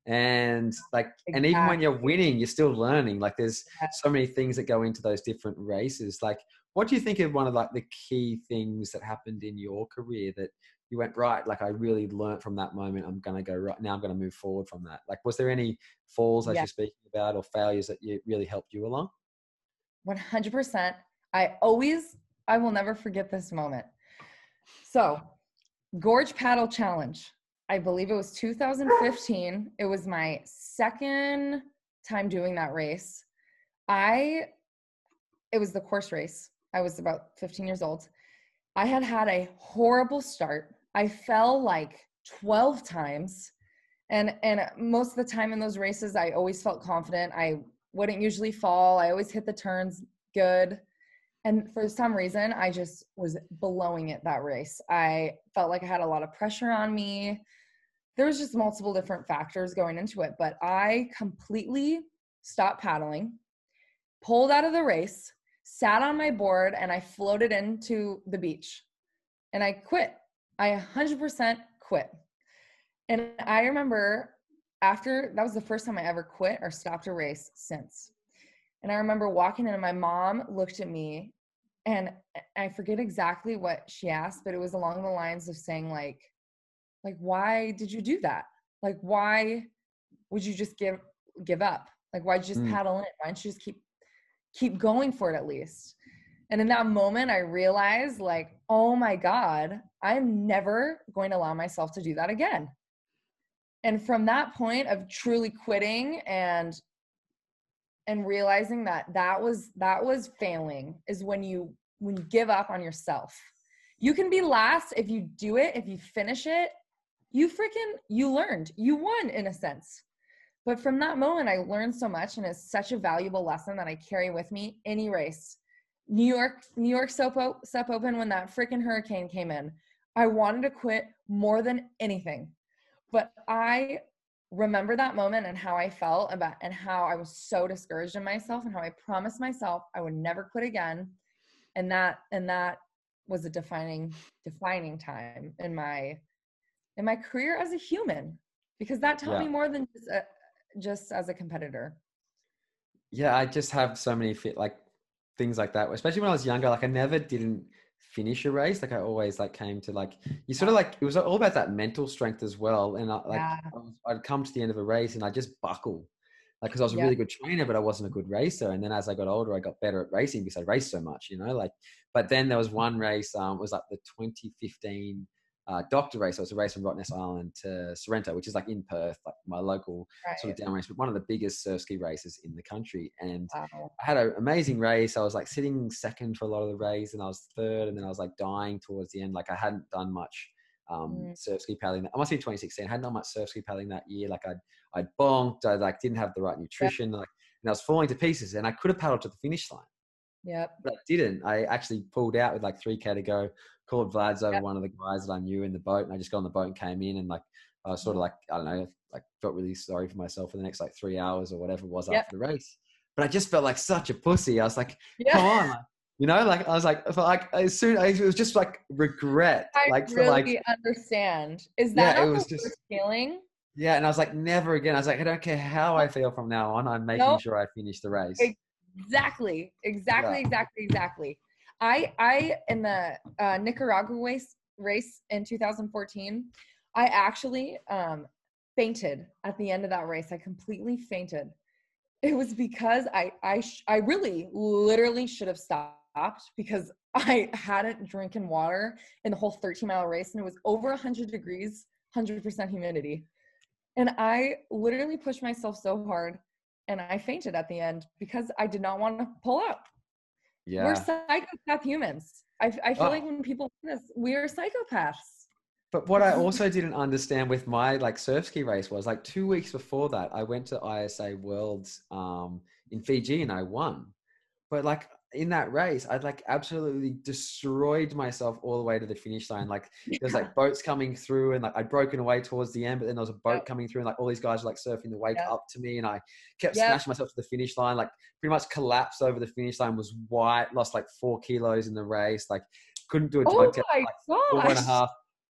and like exactly. and even when you're winning, you're still learning. Like there's so many things that go into those different races. Like what do you think of one of like the key things that happened in your career that you went right like i really learned from that moment i'm going to go right now i'm going to move forward from that like was there any falls as yeah. you're speaking about or failures that you really helped you along 100% i always i will never forget this moment so gorge paddle challenge i believe it was 2015 it was my second time doing that race i it was the course race i was about 15 years old i had had a horrible start I fell like 12 times. And and most of the time in those races I always felt confident. I wouldn't usually fall. I always hit the turns good. And for some reason, I just was blowing it that race. I felt like I had a lot of pressure on me. There was just multiple different factors going into it, but I completely stopped paddling, pulled out of the race, sat on my board, and I floated into the beach. And I quit. I 100% quit. And I remember after that was the first time I ever quit or stopped a race since. And I remember walking in and my mom looked at me and I forget exactly what she asked, but it was along the lines of saying like like why did you do that? Like why would you just give give up? Like why'd you just mm. paddle in? Why don't you just keep keep going for it at least? And in that moment, I realized, like, oh my God, I'm never going to allow myself to do that again. And from that point of truly quitting and and realizing that that was that was failing is when you when you give up on yourself. You can be last if you do it, if you finish it, you freaking you learned. You won in a sense. But from that moment I learned so much and it's such a valuable lesson that I carry with me any race New York, New York Sup, Sup Open when that freaking hurricane came in. I wanted to quit more than anything. But I remember that moment and how I felt about and how I was so discouraged in myself and how I promised myself I would never quit again. And that and that was a defining defining time in my in my career as a human because that taught yeah. me more than just, a, just as a competitor. Yeah, I just have so many fit like things like that. Especially when I was younger, like I never didn't finish a race. Like I always like came to like you sort of like it was all about that mental strength as well. And I, like yeah. I would come to the end of a race and I just buckle. Like, cause I was a really good trainer, but I wasn't a good racer. And then as I got older, I got better at racing because I raced so much, you know, like, but then there was one race, um, it was like the 2015 uh, doctor race. So it's a race from Rottnest Island to Sorrento, which is like in Perth, like my local right. sort of down race, but one of the biggest surf ski races in the country. And wow. I had an amazing race. I was like sitting second for a lot of the race, and I was third, and then I was like dying towards the end. Like I hadn't done much um, mm. surf ski paddling. I must be 2016. I hadn't done much surf ski paddling that year. Like I'd I'd bonked. I like didn't have the right nutrition. Yep. Like and I was falling to pieces. And I could have paddled to the finish line. Yep. But I didn't. I actually pulled out with like three k to go called Vlad's over yep. one of the guys that I knew in the boat, and I just got on the boat and came in, and like I was sort of mm-hmm. like I don't know, like felt really sorry for myself for the next like three hours or whatever it was yep. after the race. But I just felt like such a pussy. I was like, yeah. come on. Like, you know, like I was like, like as soon as it was just like regret. I like really like, understand. Is that yeah, it was just feeling? Yeah, and I was like, never again. I was like, I don't care how I feel from now on. I'm making nope. sure I finish the race. Exactly, exactly, yeah. exactly, exactly. I I in the uh, Nicaragua race race in 2014, I actually um, fainted at the end of that race. I completely fainted. It was because I I sh- I really literally should have stopped because I hadn't drinking water in the whole 13 mile race and it was over 100 degrees, 100% humidity. And I literally pushed myself so hard and I fainted at the end because I did not want to pull out. Yeah. We're psychopath humans. I, I feel Oh. like when people do this, we are psychopaths. But what I also didn't understand with my like surf ski race was like two weeks before that, I went to ISA Worlds um, in Fiji and I won. But like in that race, I'd like absolutely destroyed myself all the way to the finish line. Like there's like boats coming through and like I'd broken away towards the end, but then there was a boat Yep. coming through and like all these guys were like surfing the wake Yep. up to me and I kept Yep. smashing myself to the finish line, like pretty much collapsed over the finish line, was white, lost like four kilos in the race, like couldn't do a Oh drug test my four and a half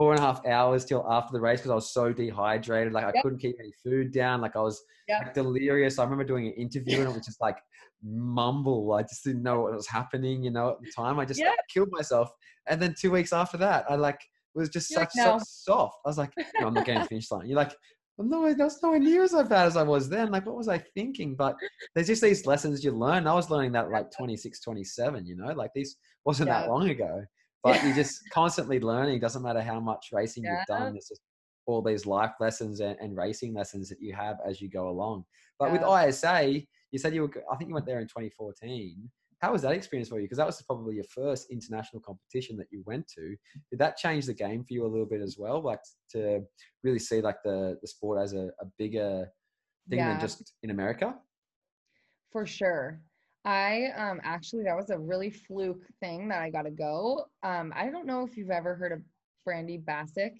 four and a half hours till after the race because I was so dehydrated. Like I Yep. couldn't keep any food down. Like I was Yep. like delirious. I remember doing an interview and it was just like mumble. I just didn't know what was happening, you know, at the time. I just Yeah. like, killed myself. And then two weeks after that, I like was just You're such, like, "No." such soft. I was like, no, I'm not getting finish line. You're like, I'm nowhere, that's nowhere near as bad as I was then. Like, what was I thinking? But there's just these lessons you learn. I was learning that like 26, 27, you know, like this wasn't that long ago. But Yeah. you're just constantly learning. Doesn't matter how much racing Yeah. you've done. It's just all these life lessons and, and racing lessons that you have as you go along. But with ISA, you said you were, I think you went there in 2014. How was that experience for you? Because that was probably your first international competition that you went to. Did that change the game for you a little bit as well? Like to really see like the, the sport as a, a bigger thing Yeah. than just in America? For sure. I um actually that was a really fluke thing that I got to go. Um I don't know if you've ever heard of Brandi Baksic.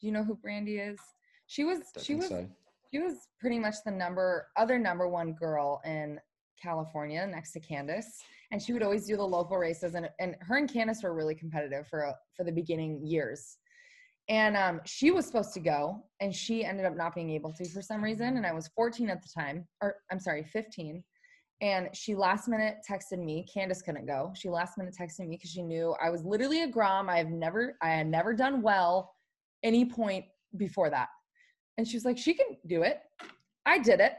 Do you know who Brandy is? She was Don't she was so. she was pretty much the number other number one girl in California next to Candice and she would always do the local races and and her and Candice were really competitive for a, for the beginning years. And um, she was supposed to go, and she ended up not being able to for some reason. And I was 14 at the time, or I'm sorry, 15. And she last minute texted me. Candice couldn't go. She last minute texted me because she knew I was literally a Grom. I have never, I had never done well any point before that. And she was like, she can do it. I did it.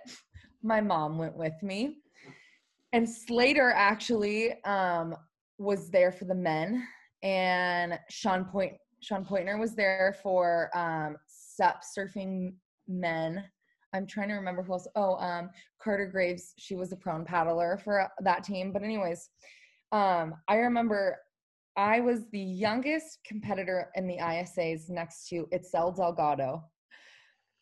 My mom went with me. And Slater actually um, was there for the men, and Sean Point Sean Poynter was there for um, sup surfing men. I'm trying to remember who else. Oh, um, Carter Graves. She was a prone paddler for that team. But anyways, um, I remember I was the youngest competitor in the ISAs next to Itzel Delgado.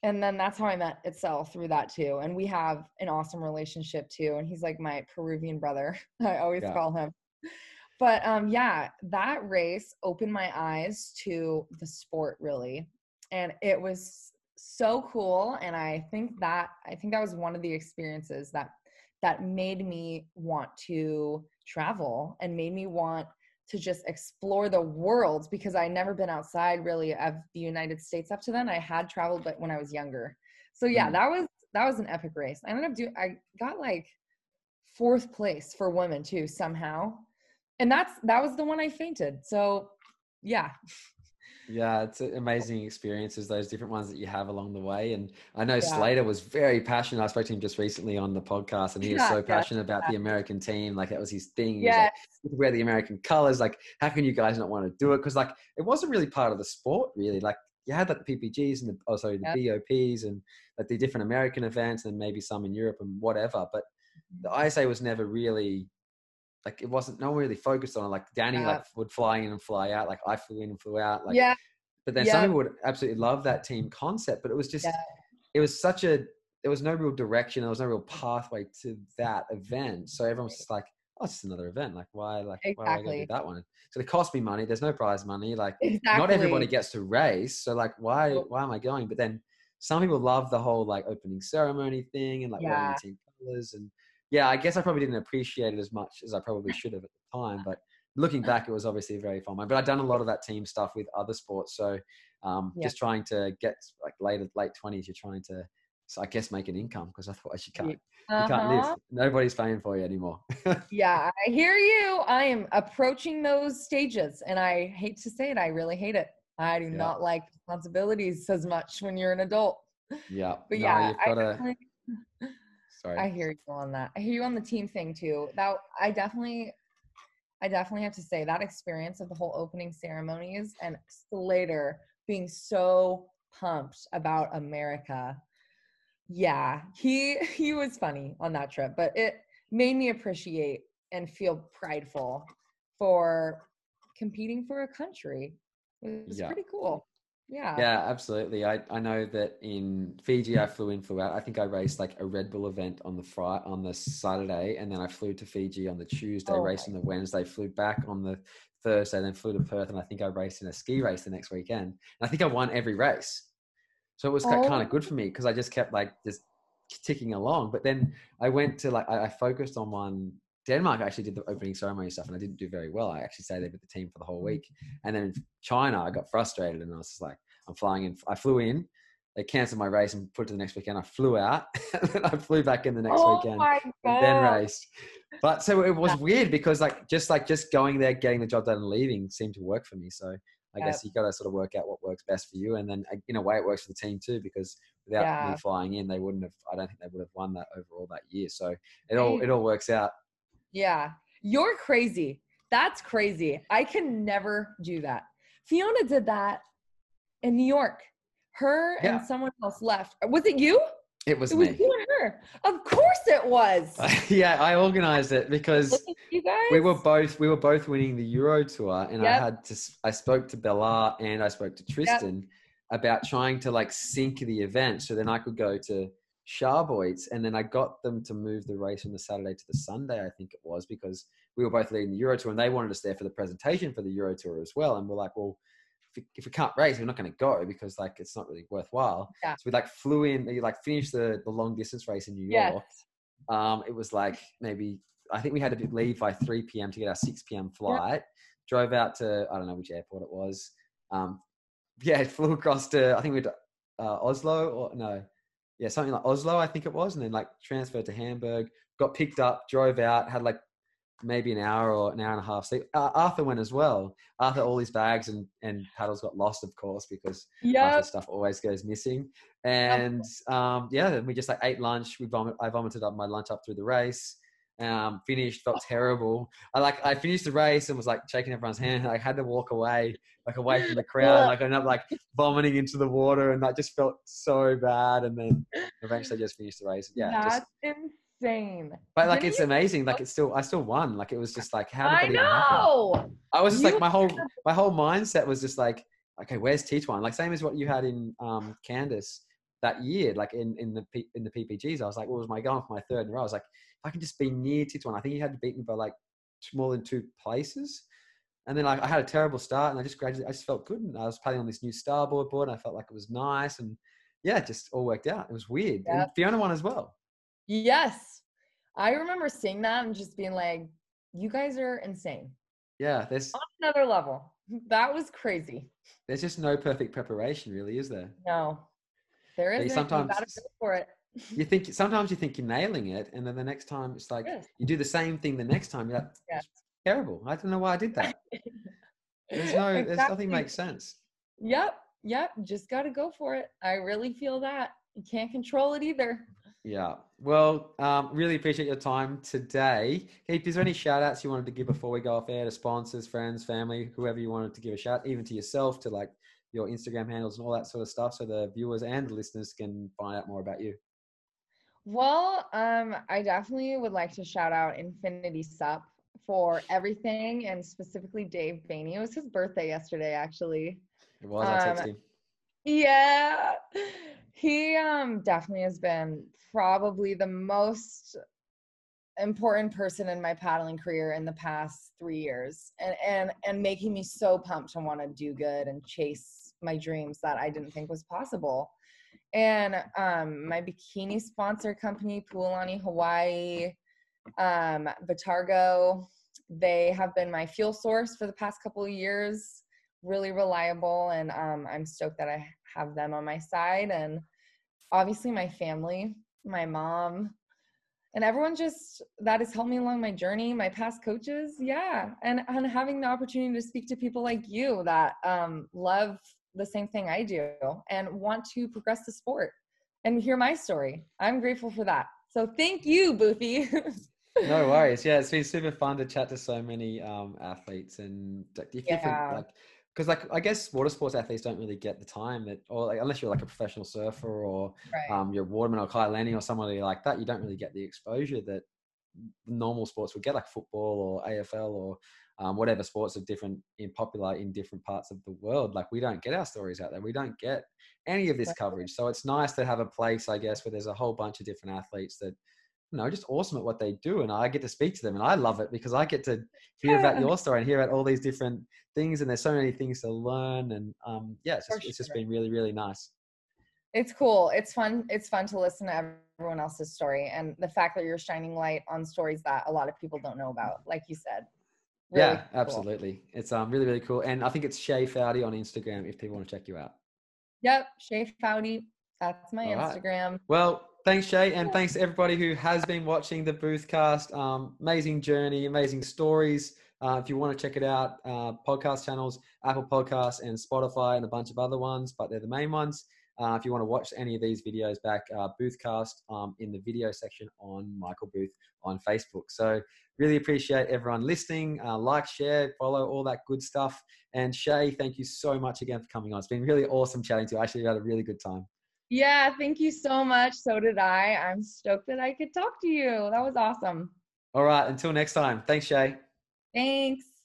And then that's how I met Itzel through that too. And we have an awesome relationship too. And he's like my Peruvian brother. I always Yeah. call him. But um, yeah, that race opened my eyes to the sport really. And it was so cool. And I think that I think that was one of the experiences that that made me want to travel and made me want to just explore the world because I never been outside really of the United States up to then. I had traveled but when I was younger. So yeah, Mm. that was that was an epic race. I ended up doing I got like fourth place for women too somehow. And that's that was the one I fainted. So yeah. Yeah, it's amazing experiences, those different ones that you have along the way. And I know Yeah. Slater was very passionate. I spoke to him just recently on the podcast, and he was Yeah, so yeah, passionate about the American team. Like that was his thing. Yeah. like, wear the American colors. Like, how can you guys not want to do it? Because like it wasn't really part of the sport, really. Like you had like the PPGs and the oh, also the Yep. BOPs and like the different American events and maybe some in Europe and whatever. But mm-hmm. the ISA was never really like it wasn't no one really focused on it. Like Danny Yeah. like would fly in and fly out. Like I flew in and flew out. Like yeah. but then Yeah. some people would absolutely love that team concept, but it was just, Yeah. it was such a, there was no real direction. There was no real pathway to that event. So everyone was just like, oh, it's just another event. Like, why, like, why would I go Exactly. do that one? So it cost me money. There's no prize money. Like, Exactly. not everybody gets to race. So like, why, why am I going? But then some people love the whole like opening ceremony thing and like wearing Yeah. the team colors. And yeah, I guess I probably didn't appreciate it as much as I probably should have at the time. But looking back, it was obviously a very fun one. But I've done a lot of that team stuff with other sports. So um, Yeah. just trying to get like later, late 20s, you're trying to, so I guess, make an income because otherwise you can't, you can't Uh-huh. live. Nobody's paying for you anymore. Yeah, I hear you. I am approaching those stages and I hate to say it, I really hate it. I do Yeah. not like responsibilities as much when you're an adult. yeah. But No, yeah, you've I, got to, definitely- sorry. I hear you on that. I hear you on the team thing too. That I definitely I definitely have to say that experience of the whole opening ceremonies and Slater being so pumped about America yeah, he he was funny on that trip, but it made me appreciate and feel prideful for competing for a country. It was Yeah. pretty cool. Yeah. Yeah, absolutely. I, I know that in Fiji, I flew in, flew out. I think I raced like a Red Bull event on the Friday, on the Saturday, and then I flew to Fiji on the Tuesday, Oh raced on the Wednesday, flew back on the Thursday, then flew to Perth, and I think I raced in a ski race the next weekend. And I think I won every race, so it was kind Oh. of good for me because I just kept like just ticking along. But then I went to like I, I focused on one. Denmark actually did the opening ceremony stuff, and I didn't do very well. I actually stayed there with the team for the whole week. And then in China, I got frustrated and I was just like, I'm flying in. I flew in, they canceled my race and put it to the next weekend. I flew out, and then I flew back in the next oh weekend and then raced. But so it was weird because like just like just going there, getting the job done, and leaving seemed to work for me. So I Yeah. guess you got to sort of work out what works best for you, and then uh, in a way, it works for the team too because without Yeah. me flying in, they wouldn't have. I don't think they would have won that overall that year. So it all it all works out. Yeah. You're crazy. That's crazy. I can never do that. Fiona did that in New York. Her Yeah. and someone else left. Was it you? It was It was me. you and her. Of course it was. yeah, I organized it because you guys. we were both we were both winning the Euro Tour, and I had to. I spoke to Bella and I spoke to Tristan about trying to like sync the event so then I could go to Scharbeutz, and then I got them to move the race from the Saturday to the Sunday. I think it was because we were both leading the Euro Tour, and they wanted us there for the presentation for the Euro Tour as well. And we're like, well. If we, can't race, we're not going to go because like it's not really worthwhile. Yeah. So we like flew in, we like finished the, the long distance race in New Yes. York, um, it was like maybe I think we had to leave by 3 p.m. to get our 6 p.m. flight. Drove out to I don't know which airport it was. Um, yeah, flew across to I think we went to uh, Oslo or no, yeah, something like Oslo I think it was, and then like transferred to Hamburg. Got picked up, drove out, had like maybe an hour or an hour and a half sleep. Uh, Arthur went as well. Arthur, all his bags and and paddles got lost, of course, because Yep. Stuff always goes missing. And um, yeah, then we just like ate lunch. We vomit, I vomited up my lunch up through the race. Um, finished, felt terrible. I like I finished the race and was like shaking everyone's hand. I had to walk away, like away from the crowd. Like I ended up like vomiting into the water, and I just felt so bad. And then eventually just finished the race. Yeah, That's just, insane. but like Didn't it's amazing. Like it's still I still won. Like it was just like how did I that even happen? know. I was just You like my whole my whole mindset was just like, okay, where's Titouan? Like same as what you had in um Candice that year, like in in the P, in the PPGs. I was like, what was my going for my third in a row? I was like, if I can just be near Titouan, I think he had to beat me by like more than two places. And then like I had a terrible start, and I just gradually I just felt good, and I was playing on this new starboard board, and I felt like it was nice, and yeah, it just all worked out. It was weird, and Yep. Fiona won as well. Yes. I remember seeing that and just being like, you guys are insane. Yeah, there's On another level. That was crazy. there's just no perfect preparation, really, is there? No. There sometimes- you gotta go for it. you think sometimes you think you're nailing it, and then the next time it's like Yes. you do the same thing the next time. You're like, Yes. Terrible. I don't know why I did that. There's no, there's nothing makes sense. Yep. Yep. Just gotta go for it. I really feel that. You can't control it either. Yeah. Well, um, really appreciate your time today. Keith, is there any shout outs you wanted to give before we go off air to sponsors, friends, family, whoever you wanted to give a shout, even to yourself, to like your Instagram handles and all that sort of stuff, so the viewers and the listeners can find out more about you. Well, um, I definitely would like to shout out Infinity Sup for everything and specifically Dave Boehne. It was his birthday yesterday, actually. It was, I Um, him. Yeah. He um definitely has been probably the most important person in my paddling career in the past 3 years and and and making me so pumped to want to do good and chase my dreams that I didn't think was possible. And um my bikini sponsor company Pualani Hawaii um Vitargo they have been my fuel source for the past couple of years. Really reliable and um, i'm stoked that i have them on my side. And obviously my family my mom and everyone just that has helped me along my journey my past coaches. Yeah. And and having the opportunity to speak to people like you that um, love the same thing i do and want to progress the sport and hear my story i'm grateful for that so thank you boothie No worries. Yeah, it's been super fun to chat to so many um, athletes and different Yeah. like because like I guess water sports athletes don't really get the time that, or like, unless you're like a professional surfer or Right. um, you're a waterman or Kai Lenny or somebody like that, you don't really get the exposure that normal sports would get, like football or AFL or um, whatever sports are different in popular in different parts of the world. Like we don't get our stories out there. We don't get any of this coverage. So it's nice to have a place, I guess, where there's a whole bunch of different athletes that you know just awesome at what they do, and I get to speak to them, and I love it because I get to hear about your story and hear about all these different things, and there's so many things to learn, and um, yeah, it's just, it's just been really really nice. It's cool. It's fun. It's fun to listen to everyone else's story and the fact that you're shining light on stories that a lot of people don't know about, like you said. Really yeah, cool. absolutely. It's um really really cool, and I think it's Shae Foudy on Instagram if people want to check you out. Yep. Shae Foudy. That's my All right. Instagram. Well, thanks Shae, and thanks to everybody who has been watching the Boothcast. Um, amazing journey, amazing stories. Uh, if you want to check it out, uh, podcast channels, Apple Podcasts and Spotify, and a bunch of other ones, but they're the main ones. Uh, if you want to watch any of these videos back, uh, Boothcast um, in the video section on Michael Booth on Facebook. So really appreciate everyone listening. Uh, like, share, follow, all that good stuff. And Shae, thank you so much again for coming on. It's been really awesome chatting to you. I actually had a really good time. Yeah, thank you so much. So did I. I'm stoked that I could talk to you. That was awesome. All right, until next time. Thanks, Shae. Thanks.